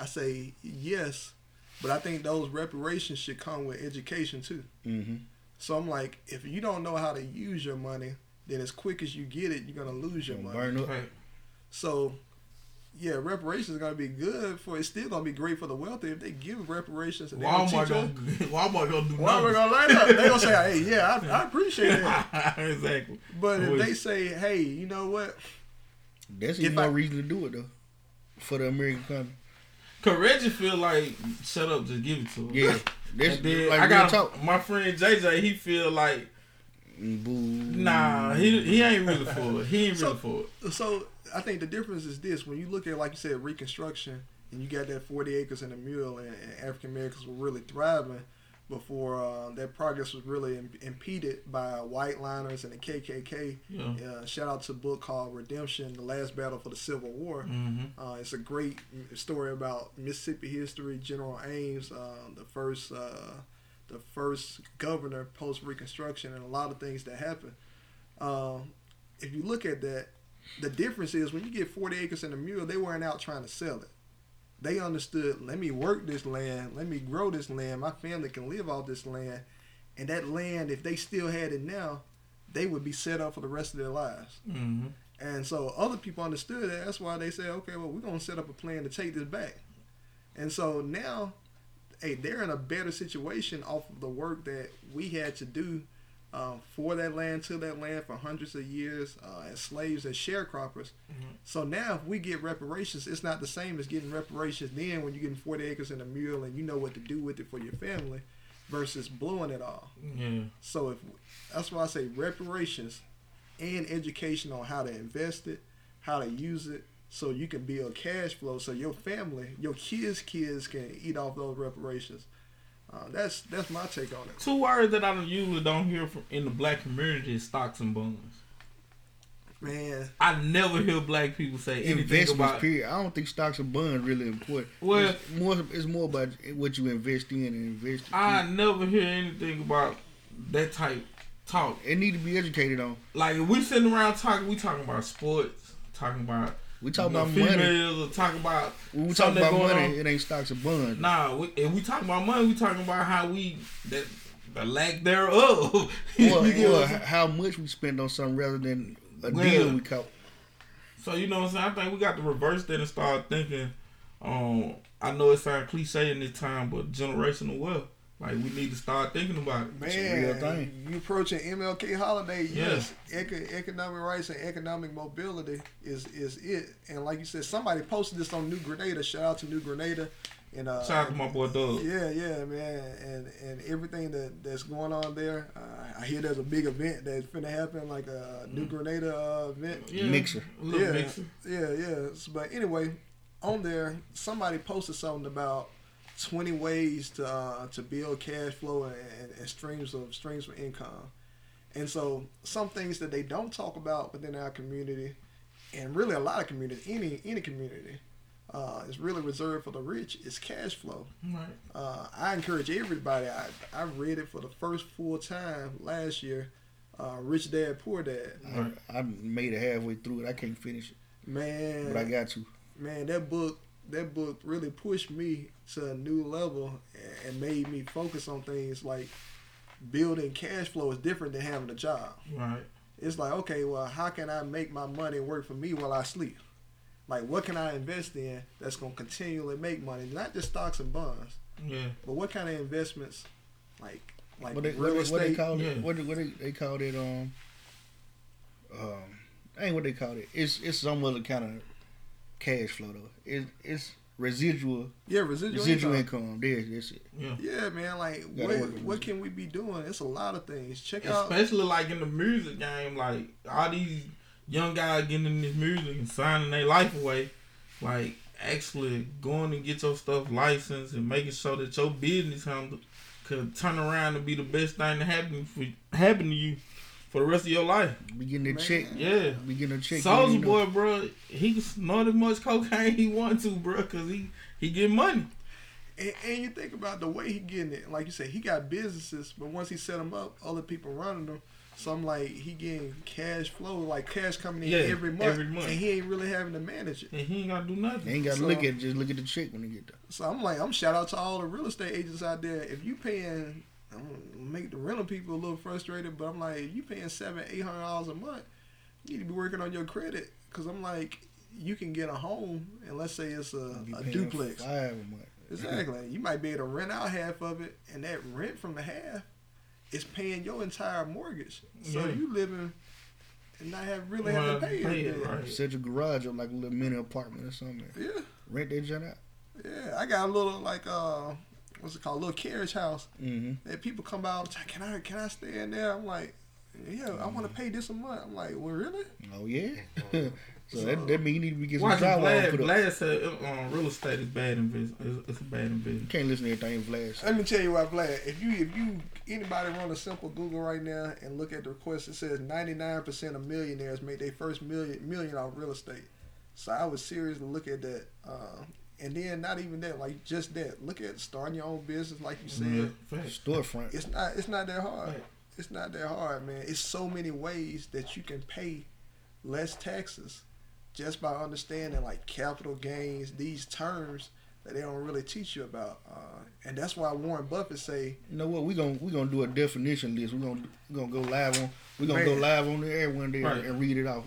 I say yes, but I think those reparations should come with education too. Mm-hmm. So I'm like, if you don't know how to use your money, then as quick as you get it, you're gonna lose your money. Burn up. Right. So, yeah, reparations is gonna be good for. It's still gonna be great for the wealthy if they give reparations. And they don't Walmart teach gonna them- Walmart gonna do Walmart numbers. gonna light up. They gonna say, "Hey, yeah, I, I appreciate that." exactly. But if they say, "Hey, you know what? That's If even I- reason to do it though. For the American economy. Cause Reggie feel like shut up, just give it to him. Yeah. this, And then like I real got talk. my friend JJ. He feel like Boo. nah, he he ain't really for it. He ain't So- really for it. So I think the difference is this: when you look at, like you said, Reconstruction, and you got that 40 acres and a mule, and, and African Americans were really thriving before uh, that progress was really Im- impeded by white liners and the KKK. Yeah. Uh, shout out to a book called Redemption: The Last Battle for the Civil War. Mm-hmm. Uh, it's a great story about Mississippi history. General Ames, uh, the first, uh, the first governor post Reconstruction, and a lot of things that happened. Um, if you look at that, the difference is when you get 40 acres and a mule, they weren't out trying to sell it. They understood, let me work this land, let me grow this land. My family can live off this land, and that land, if they still had it now, they would be set up for the rest of their lives. hmm And so other people understood that. That's why they said, okay, well, we're going to set up a plan to take this back. And so now, hey, they're in a better situation off of the work that we had to do um, for that land, to that land for hundreds of years uh, as slaves, as sharecroppers. So now, if we get reparations, it's not the same as getting reparations then when you're getting 40 acres and a mule and you know what to do with it for your family versus blowing it all. Yeah. So if that's why I say reparations and education on how to invest it, how to use it, so you can build cash flow, so your family, your kids' kids can eat off those reparations. Uh, that's that's my take on it. Two words that I don't usually don't hear from in the black community is stocks and bonds. Man, I never hear black people say anything Investments, about. period. I don't think stocks and bonds really important. Well- it's more, it's more about what you invest in and invest. in. I never hear anything about that type talk. it need to be educated on. Like if we sitting around talking, we talking about sports, talking about We talk about females, money. or talking about When we talk about money, on. it ain't stocks and bonds. Nah, we, if we talking about money, we talking about how we that the lack thereof. or, You get or what I'm saying? how much we spend on something rather than a Well, deal we caught. So you know what I'm saying? I think we got to reverse that and start thinking. Um, I know it sounds cliche in this time, but generational wealth. Like we need to start thinking about it. man, real thing. you approaching MLK holiday, Yeah. yes, eco- economic rights and economic mobility is is it. And like you said, somebody posted this on New Grenada. Shout out to New Grenada. And uh, Shout out to my boy Doug. Yeah, yeah, man, and and everything that that's going on there. Uh, I hear there's a big event that's finna happen, like a New Grenada uh, event. Yeah, Mixer. Yeah, mixer. yeah, yeah. So, but anyway, on there, somebody posted something about 20 ways to uh, to build cash flow and, and, and streams of streams of income. And so some things that they don't talk about within our community, and really a lot of communities, any any community, uh, is really reserved for the rich is cash flow. Right. Uh, I encourage everybody. I I read it for the first full time last year. Uh, Rich Dad Poor Dad. I, I made it halfway through it. I can't finish it, Man, but I got to. man, that book that book really pushed me to a new level and made me focus on things like building cash flow is different than having a job. Right. It's like, okay, well, how can I make my money work for me while I sleep? Like, what can I invest in that's going to continually make money? Not just stocks and bonds, Yeah. but what kind of investments, like, like What they, real what, they, what they estate? call yeah. it? What, they- what they, they called it? Um, um, ain't what they called it. It's it's some other kind of cash flow though. It, it's residual yeah, residual, residual income. income. There, that's it. Yeah. Yeah, man. Like, what, what can we be doing? It's a lot of things. Check out. Especially like in the music game, like all these young guys getting in this music and signing their life away, like actually going and get your stuff licensed and making sure that your business handle could turn around and be the best thing to happen for happen to you for the rest of your life. Be getting a Man. check. Yeah. Be getting a check. Soldier you know. Boy, bro, he can snort as much cocaine he want to, bro, cause he he get money. And, and you think about the way he getting it. Like you said, he got businesses, but once he set them up, other people running them. So I'm like, he getting cash flow, like cash coming in Yeah, every month, every month. and he ain't really having to manage it. And he ain't gotta do They nothing. ain't got to So- look at it. Just look at the check when he get there. So I'm like, I'm shout out to all the real estate agents out there. If you paying, I'm gonna make the rental people a little frustrated, but I'm like, you paying seven, eight hundred dollars a month, you need to be working on your credit, cause I'm like, you can get a home, and let's say it's a, a paying duplex. Five a month. Exactly. You might be able to rent out half of it, and that rent from the half is paying your entire mortgage. So Yeah. you living and not have really Well, have to pay, pay it. it, right. Set your garage up like a little mini apartment or something. Yeah, Rent that junk out. yeah. I got a little like uh, what's it called, a little carriage house. Mm-hmm. That people come out, say, can I can I stay in there? I'm like, yeah, I want to pay this a month. I'm like, well, really? Oh yeah. so that, that mean you need to be getting some Watch drywall Vlad. put up. Vlad said um, real estate is bad investment. It's, it's a bad You investment. can't listen to everything Vlad say. Let me tell you what, Vlad. If you if you anybody run a simple Google right now and look at the request, it says 99% of millionaires make their first million million off real estate. So I would seriously look at that. Uh, and then not even that, like just that. Look at starting your own business, like you said. Yeah, facts. Storefront. It's not it's not that hard. Right. It's not that hard, man. It's so many ways that you can pay less taxes just by understanding like capital gains, these terms that they don't really teach you about. Uh, and that's why Warren Buffett say You know what? We gonna we gonna do a definition list. We gonna we gonna go live on. we're gonna go live on the air one day Right. and read it off.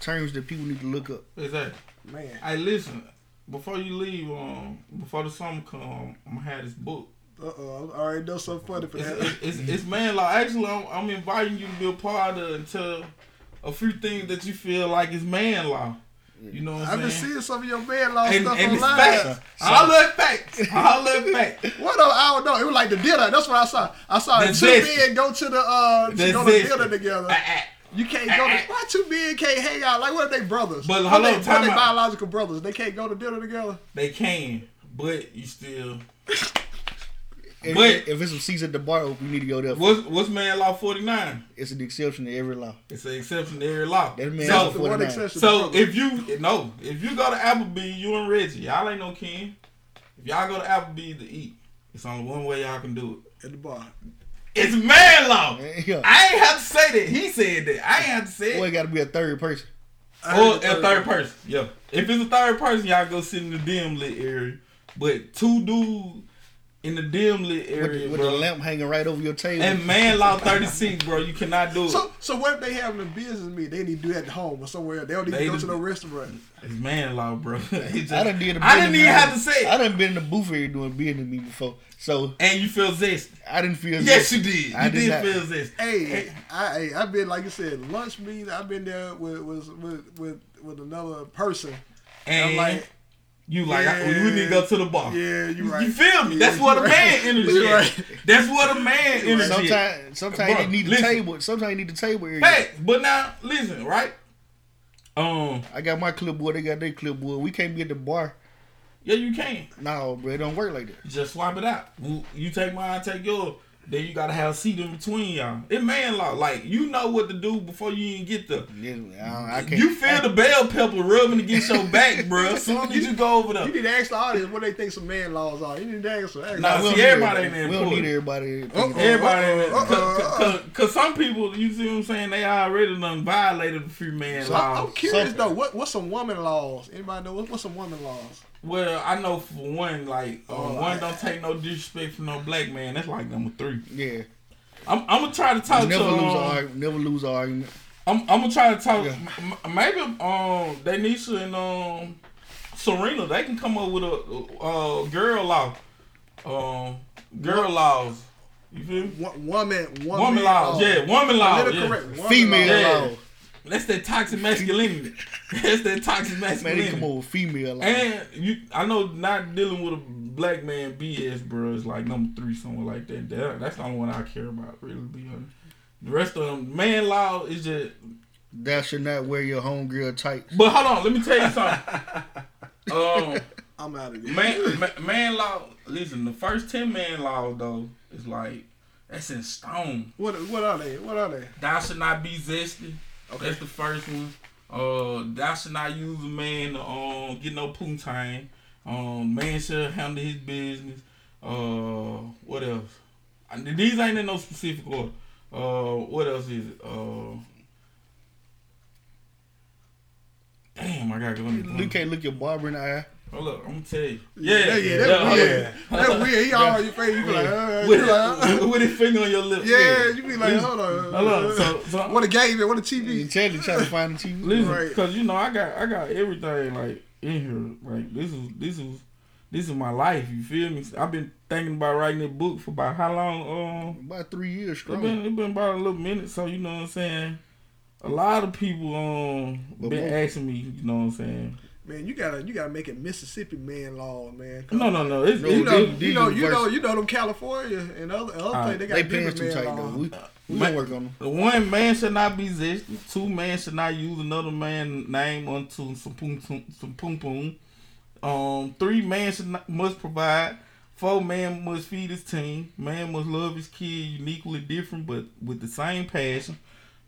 Terms that people need to look up. Exactly. Man, I listen. Before you leave, um, before the summer come, I'm gonna have this book. uh oh, I already know something funny for It's, that. it's, it's, it's man law. Actually, I'm, I'm inviting you to be a part of it and tell a few things that you feel like is man law. You know what I've I'm been seeing some of your man law and, stuff and it's online. facts. All that facts. All that facts. What up? I don't know. It was like the dinner. That's what I saw. I saw The two men go to the uh to go to dinner together. Ah, ah. You can't go to why two men can't hang out? Like what if they brothers? But what hold they, on, time they out. biological brothers? They can't go to dinner together. They can, but you still. If, But- if it's some seats at the bar, we need to go there. What's what's man law 49? It's an exception to every law. It's an exception to every law. That man So- has The one 49. exception. So if you no, if you go to Applebee's, you and Reggie, y'all ain't no kin. If y'all go to Applebee's to eat, it's only one way y'all can do it. at the bar, It's man law. Yeah. I ain't have to say that. He said that. I ain't have to say Boy, it. it got to be a third person. I Or heard the a third person. Yeah. If it's a third person, y'all go sit in the dim lit area. But two dudes in the dim lit With, area, the, with bro. the lamp hanging right over your table. and man law 36, bro. You cannot do it. So so what if they having a business meeting? They need to do that at home or somewhere. They don't need They to go do- to no restaurant. It's man law, bro. Just- I done did a I didn't business even have to meeting. say I it. done been in the booth area doing business me before. So And you feel zesty. I didn't feel zesty. Yes, zesty. you did. You I did did, feel zesty. Hey, I hey, I've been like you said, lunch meeting. I've been there with with with with, with another person. And I'm like, you like, I- we need to go to the bar. yeah, you right. You feel me? Yeah, That's what you a man right. energy. Right. That's what a man energy. is. Sometimes, sometimes Bro, you need the listen. table. Sometimes you need the table area. Hey, but now listen, right? Um, I got my clipboard. They got their clipboard. We can't be at the bar. yeah, you can't. No, bro, it don't work like that. Just swap it out. You take mine, I take yours. Then you gotta have a seat in between y'all. It man law. Like you know what to do before you even get the. Yeah, I, I can't. You feel the bell pepper rubbing against your back, bro. As soon as you go over there, You need to ask the audience what they think some man laws are. You need to ask them. Ask Nah, we don't see, need everybody everybody- ain't there We don't need everybody. Uh-uh, thinking Uh-oh. Everybody, in Uh-uh, cause, uh-uh. cause, cause some people, you see what I'm saying, they already done violated the free man So laws. I'm curious Something. though. What what's some woman laws? Anybody know what, what's some woman laws? Well, I know for one, like uh, Oh, one I- don't take no disrespect from no black man. That's like number three. Yeah. I'm, I'm gonna try to talk Never to. lose um, argument. Never lose argument. I'm, I'm gonna try to talk. Yeah. m- Maybe um, Denisha and um, Serena, they can come up with a uh, girl law. Um, girl laws. You feel me? Wo- Woman, woman, Woman laws. Yeah, woman laws. Yeah. correct. Woman Female laws. Yeah. law. That's that toxic masculinity. That's that toxic masculinity. Man, they masculinity. come over female law. And you, I know not dealing with a black man BS, bro, is like number three, somewhere like that. that. That's the only one I care about, really, to be honest. The rest of them, man law is just. That should not wear your homegirl tights. But hold on, let me tell you something. um, I'm out of here. man, ma- man law. Listen, the first ten man laws though is like that's in stone. What what are they? What are they? Thou should not be zesty. That's the first one. Uh, thou should not use a man to um get no poontang. Um, man should handle his business. Uh, what else? I, these ain't in no specific order. Uh, what else is it? Uh, damn, I gotta go. in You can't look your barber in the eye. Hold up, I'm gonna tell you. Yeah, Yeah, yeah, that's hold weird. up. That's weird. He all your face. You be like, uh, With, you like, uh, with his finger on your lip. yeah. yeah. You be like, hold on. Hold on. So, so What a game! What a TV. tell you trying to find the TV. Listen, Right. because you know I got I got everything like in here. Like this is this is this is my life. You feel me? I've been thinking about writing a book for about how long? Um, About three years it's strong. been it been about a little minute. So you know what I'm saying. A lot of people um But been more- asking me. You know what I'm saying. Man, you gotta you gotta make it Mississippi man law, man. No, no, no. It's, No, it's You know, These- you know, you know, you know them California and other other Alright, things. They got They pants different too man tight though. laws. We, we Ma- work on them. One man should not be this. Two man should not use another man's name unto some poom poom some poom poom. Um, three man should not, must provide. Four man must feed his team. Man must love his kid uniquely different, but with the same passion.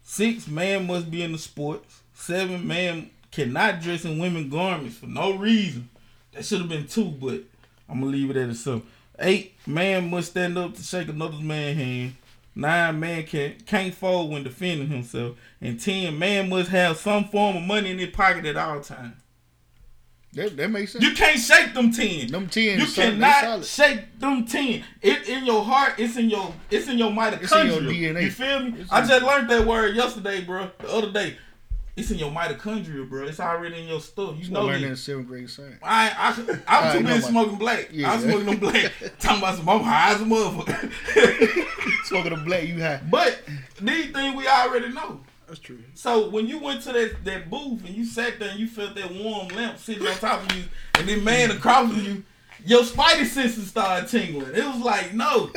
Six man must be in the sports. Seven man cannot dress in women garments for no reason. That should have been two, but I'm gonna leave it at a seven. Eight man must stand up to shake another man's hand. Nine man can can't fold when defending himself, and ten man must have some form of money in his pocket at all times. That, that makes sense. You can't shake them ten. them ten. You solid- cannot shake them ten. It in your heart. It's in your. It's in your mind, It's in your. DNA. You feel me? It's I just learned that word yesterday, bro. The other day. It's in your mitochondria, bro. It's already in your stuff. You know that in seventh grade science. I I I'm too busy smoking black. Yeah. I'm smoking them black. Talking about some I'm high as a motherfucker. Smoking a black, you high. but these things we already know. That's true. So when you went to that, that booth and you sat there and you felt that warm lamp sitting on top of you, and then man across from you, your spidey senses started tingling. It was like, no,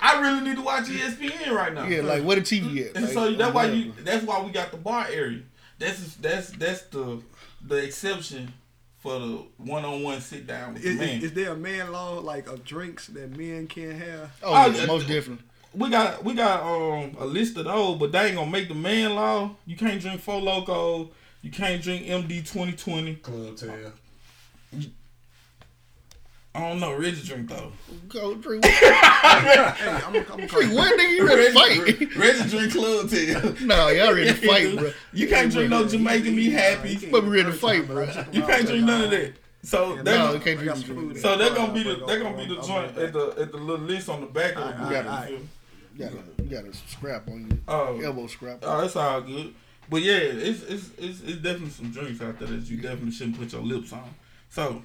I really need to watch ESPN right now. Yeah, like where the TV at? And Like, so that's why you. That's why we got the bar area. That's that's that's the the exception for the one on one sit down with Is, the man. is, is there a man law like of drinks that men can't have? Oh, Oh, yeah, yeah. most different. we got we got um a list of those, but they ain't gonna make the man law. You can't drink Four Loco. You can't drink MD twenty twenty. Club tail. I don't know. Reggie drink though. Go drink. Hey, I'm, I'm, I'm Drink what nigga? You ready to fight? Reggie drink Club Tail. no, y'all ready to fight, bro. You can't drink no Jamaican me happy. But we ready to fight, bro. You can't drink none of that. So No, that you can't drink got the some food. so they're gonna be the they're gonna be the joint at the at the little list on the back of the Alright, you feel me? You got a, you got a scrap on you. Oh. Elbow scrap. Oh, it's all good. But yeah, it's it's it's, it's definitely some drinks out there that you definitely shouldn't put your lips on. So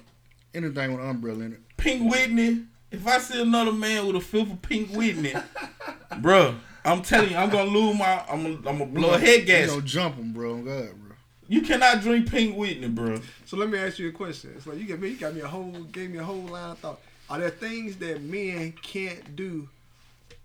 Anything with an umbrella in it. Pink Whitney. If I see another man with a fifth of Pink Whitney, bro, I'm telling you, I'm gonna lose my. I'm gonna, I'm gonna blow a head You gas. know, jump him, bro. God, bro. You cannot drink Pink Whitney, bro. So let me ask you a question. It's like you got me, you got me a whole, gave me a whole line of thought. Are there things that men can't do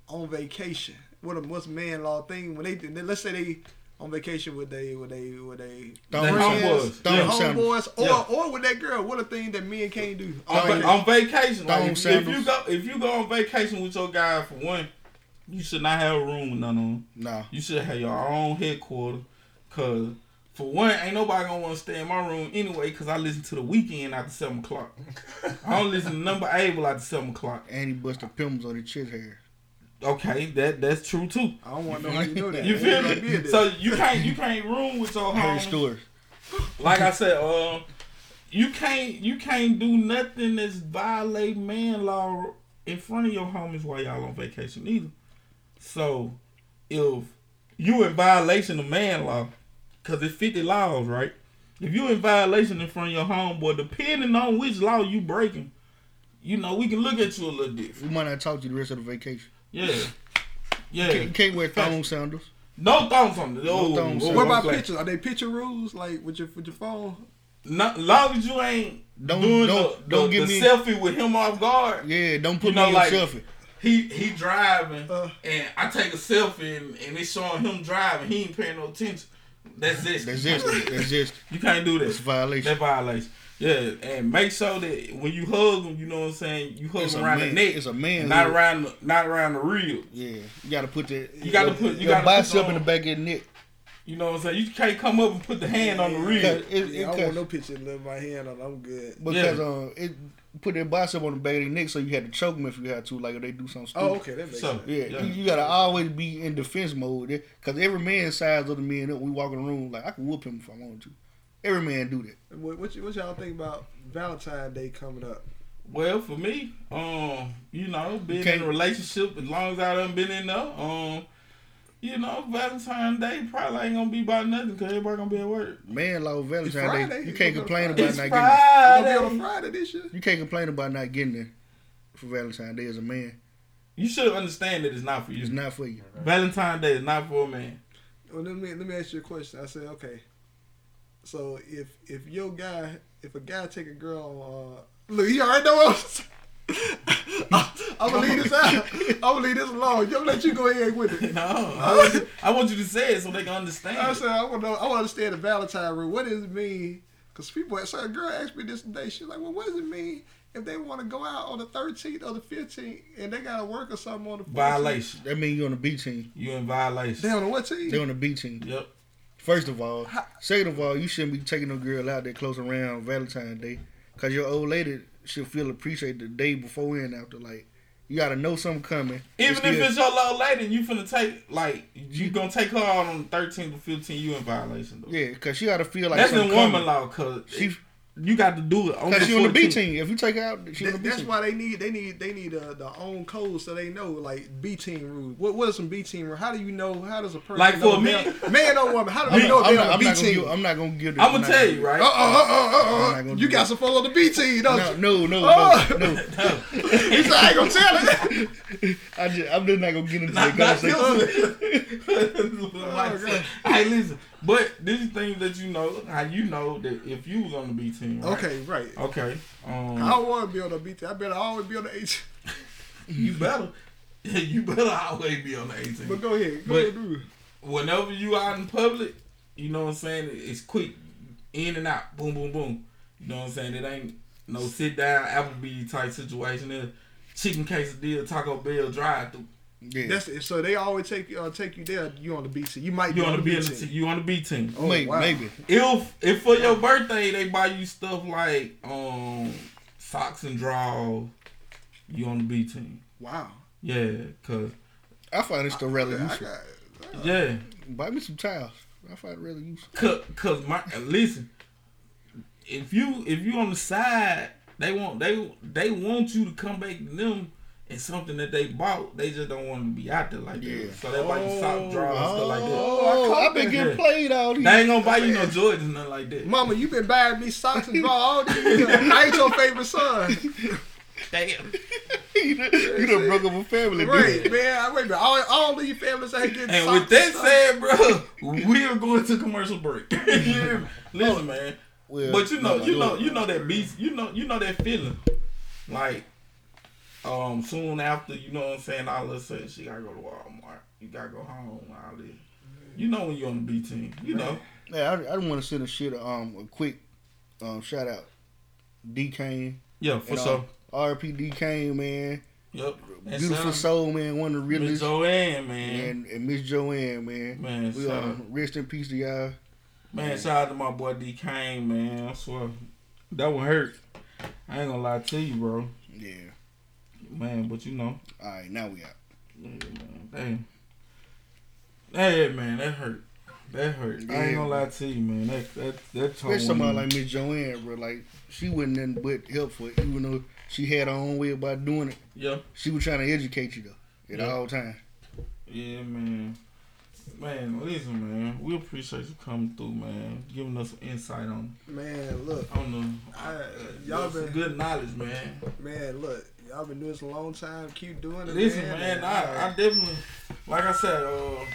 on vacation? What a what's man law thing when they, they let's say they on vacation with they with they with they Thumb They homeboys. Yeah. homeboys or Yeah. or with that girl. What a thing that men can't do. On, on va- vacation. on vacation, like if, if you go if you go on vacation with your guy for one, you should not have a room with none of them. Nah. You should have your own headquarters. Cause for one, ain't nobody gonna want to stay in my room anyway. Cause I listen to the Weeknd after seven o'clock. I don't listen to number able after seven o'clock. And he bust busted pimples on his chest hair. Okay, that that's true too. I don't want to know how you know that. You feel Ain't gonna be me? So you can't you can't room with your Harry homies. Stewart. Like I said, uh, you can't you can't do nothing that's violate man law in front of your homies while y'all on vacation either. So if you in violation of man law, cause it's fifty laws, right? If you in violation in front of your homeboy, depending on which law you breaking, you know we can look at you a little different. We might not talk to you the rest of the vacation. Yeah, You yeah. can't, can't wear thong sandals. No thongs on it. Oh, thongs. oh, What about okay. pictures? Are they picture rules like with your with your phone? Not long as you ain't Don't- doing don't- the, don't the, give the me- selfie with him off guard. Yeah, don't put You know, me in like- selfie. He he driving Uh. and I take a selfie and, and it's showing him driving. He ain't paying no attention. That's it. That's just that's just You can't do it's that. a violation. That violation. Yeah, and make sure that when you hug them, you know what I'm saying. You hug It's him a around man. the neck. It's a man. not hug. around the, not around the rib. Yeah, you gotta put that. You gotta your- put- you your gotta bicep on- in the back of your neck. You know what I'm saying. You can't come up and put the hand on the Cause rib. it, it, Yeah, I don't want no picture of my hand on. I'm good. because Yeah. uh, it put their bicep on the back of their neck, so you had to choke them if you had to, like if they do something stupid. Oh, okay, that makes So sense. Yeah, Yeah. You, you gotta always be in defense mode, because every man size of the men up. We walk in the room like I can whoop him if I wanted to. Every man do that. What, what, y- what y'all think about Valentine's Day coming up? Well, for me, um, you know, being can't- in a relationship as long as I done been in there, um, you know, Valentine's Day probably ain't gonna be about nothing because everybody gonna be at work. Man, law Valentine's Day, Friday. you can't complain about It's not getting. There. It's gonna be on Friday. Friday this year. You can't complain about not getting there for Valentine's Day as a man. You should understand that it's not for you. It's not for you. Valentine's Day is not for a man. Well, let me let me ask you a question. I said, okay, so if if your guy, if a guy take a girl, uh, look, you already know what I'm, I'm gonna leave this out. I'm gonna leave this alone. I'm gonna let you go ahead with it. No, I want, you, I want you to say it so they can understand. I it. said, I want to know. I want to understand the Valentine rule. What does it mean? Because people, so a girl asked me this today. She's like, well, what does it mean if they want to go out on the 13th or the 15th and they gotta work or something on the 14th? Violation. That means you on the B team. You in violation. They on the what team? They on the B team. Yep. First of all, second of all, you shouldn't be taking no girl out there close around Valentine's Day, cause your old lady should feel appreciated the day before and after. Like you gotta know something coming. Even still- if it's your little lady, and you finna take like you gonna take her out on the 13th or 15th, you in violation. Though. yeah, cause she gotta feel like That's in woman coming. law, cause She, you got to do it. On cause she on the B team. If you take her out, she on the B that's team. why they need they need they need uh, the own code so they know like B team rules. What what are some B team rules? How do you know? How does a person Like know for me- man, man or woman? How do you know I'm they're not, on B gonna team? give. I'm not gonna give. The, I'm gonna not tell gonna- you, right? Uh, uh, uh, uh, uh, uh. You got some folks on the B team, don't No, you? no, no, Oh. no, no. He said, I ain't gonna tell it. I just, I'm just not gonna get into Not, that not conversation. Like, hey, listen. But these things that you know, how you know that if you was on the B team, right? Okay, right. Okay. I Um, don't want to be on the B team. I better always be on the A team. you better, you better always be on the 18. But go ahead. Go But- ahead. Do it. whenever you out in public, you know what I'm saying? It's quick, in and out, boom, boom, boom. You know what I'm saying? It ain't no sit down Applebee's type situation. It's chicken quesadilla, Taco Bell drive through. Yeah, That's it. So they always take uh, take you there. You on the B team. You might You be on the B B team. team. You on the B team. Oh, maybe, wow. maybe. If if for your birthday they buy you stuff like um socks and drawers, you on the B team. Wow. Yeah, cause I find it still rather I useful. got, yeah, Buy me some towels. I find it rather useful. cause, cause my listen. If you if you on the side, they want they they want you to come back to them and something that they bought. They just don't want to be out there like Yeah. that. So they buy you sock oh. drawers and stuff like that. Oh, oh I've been getting played all these. They ain't gonna buy you no Jordans, nothing like that. Mama, you been buying me socks and drawers all these years. I ain't your favorite son. Damn. you done, you done broke up a family, Right, dude. man. I wait a minute. All, all these families ain't getting And socks with that stuff. said, bro, we are going to commercial break. You hear? Listen, man. Well, But you know, no, you know, you know that beast. You know, you know that feeling. Like, um, soon after, you know what I'm saying. All of a sudden, she gotta go to Walmart. You gotta go home. All this. You know when you're on the B team. You know. Yeah, I, I don't want to send a shit um a quick um shout out D Kane Yeah, for sure. uh, RP D Kane man. Yep. And Beautiful soul, man. One of the Miss realest. Joanne, man. And, and Miss Joanne, man. Man, we uh, out. rest in peace to y'all. Man, shout out to my boy D Kane, man. I swear. That one hurt. I ain't gonna lie to you, bro. Yeah. Man, but you know. All right, now we out. Yeah, man. Damn. Hey, man, that hurt. That hurt. I ain't gonna lie to you, man. That that that told Especially somebody me- like Miss Joanne, bro. Like she wasn't nothing but helpful, even though she had her own way about doing it. Yeah. She was trying to educate you though, at Yeah. all times. Yeah, man. Man, listen, man. We appreciate you coming through, man. Giving us some insight on Man, look, on the I, uh, y'all y'all some been good knowledge, man. man, look, y'all been doing this a long time. Keep doing it, Listen, man. man, I, I definitely, like I said, uh,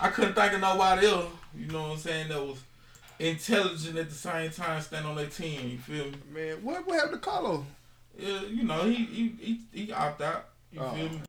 I couldn't think of nobody else. You know what I'm saying? That was intelligent at the same time, stand on their team. You feel me? man, what what happened to Carlo? Yeah, you know he he he, he opt out. You Oh. feel me?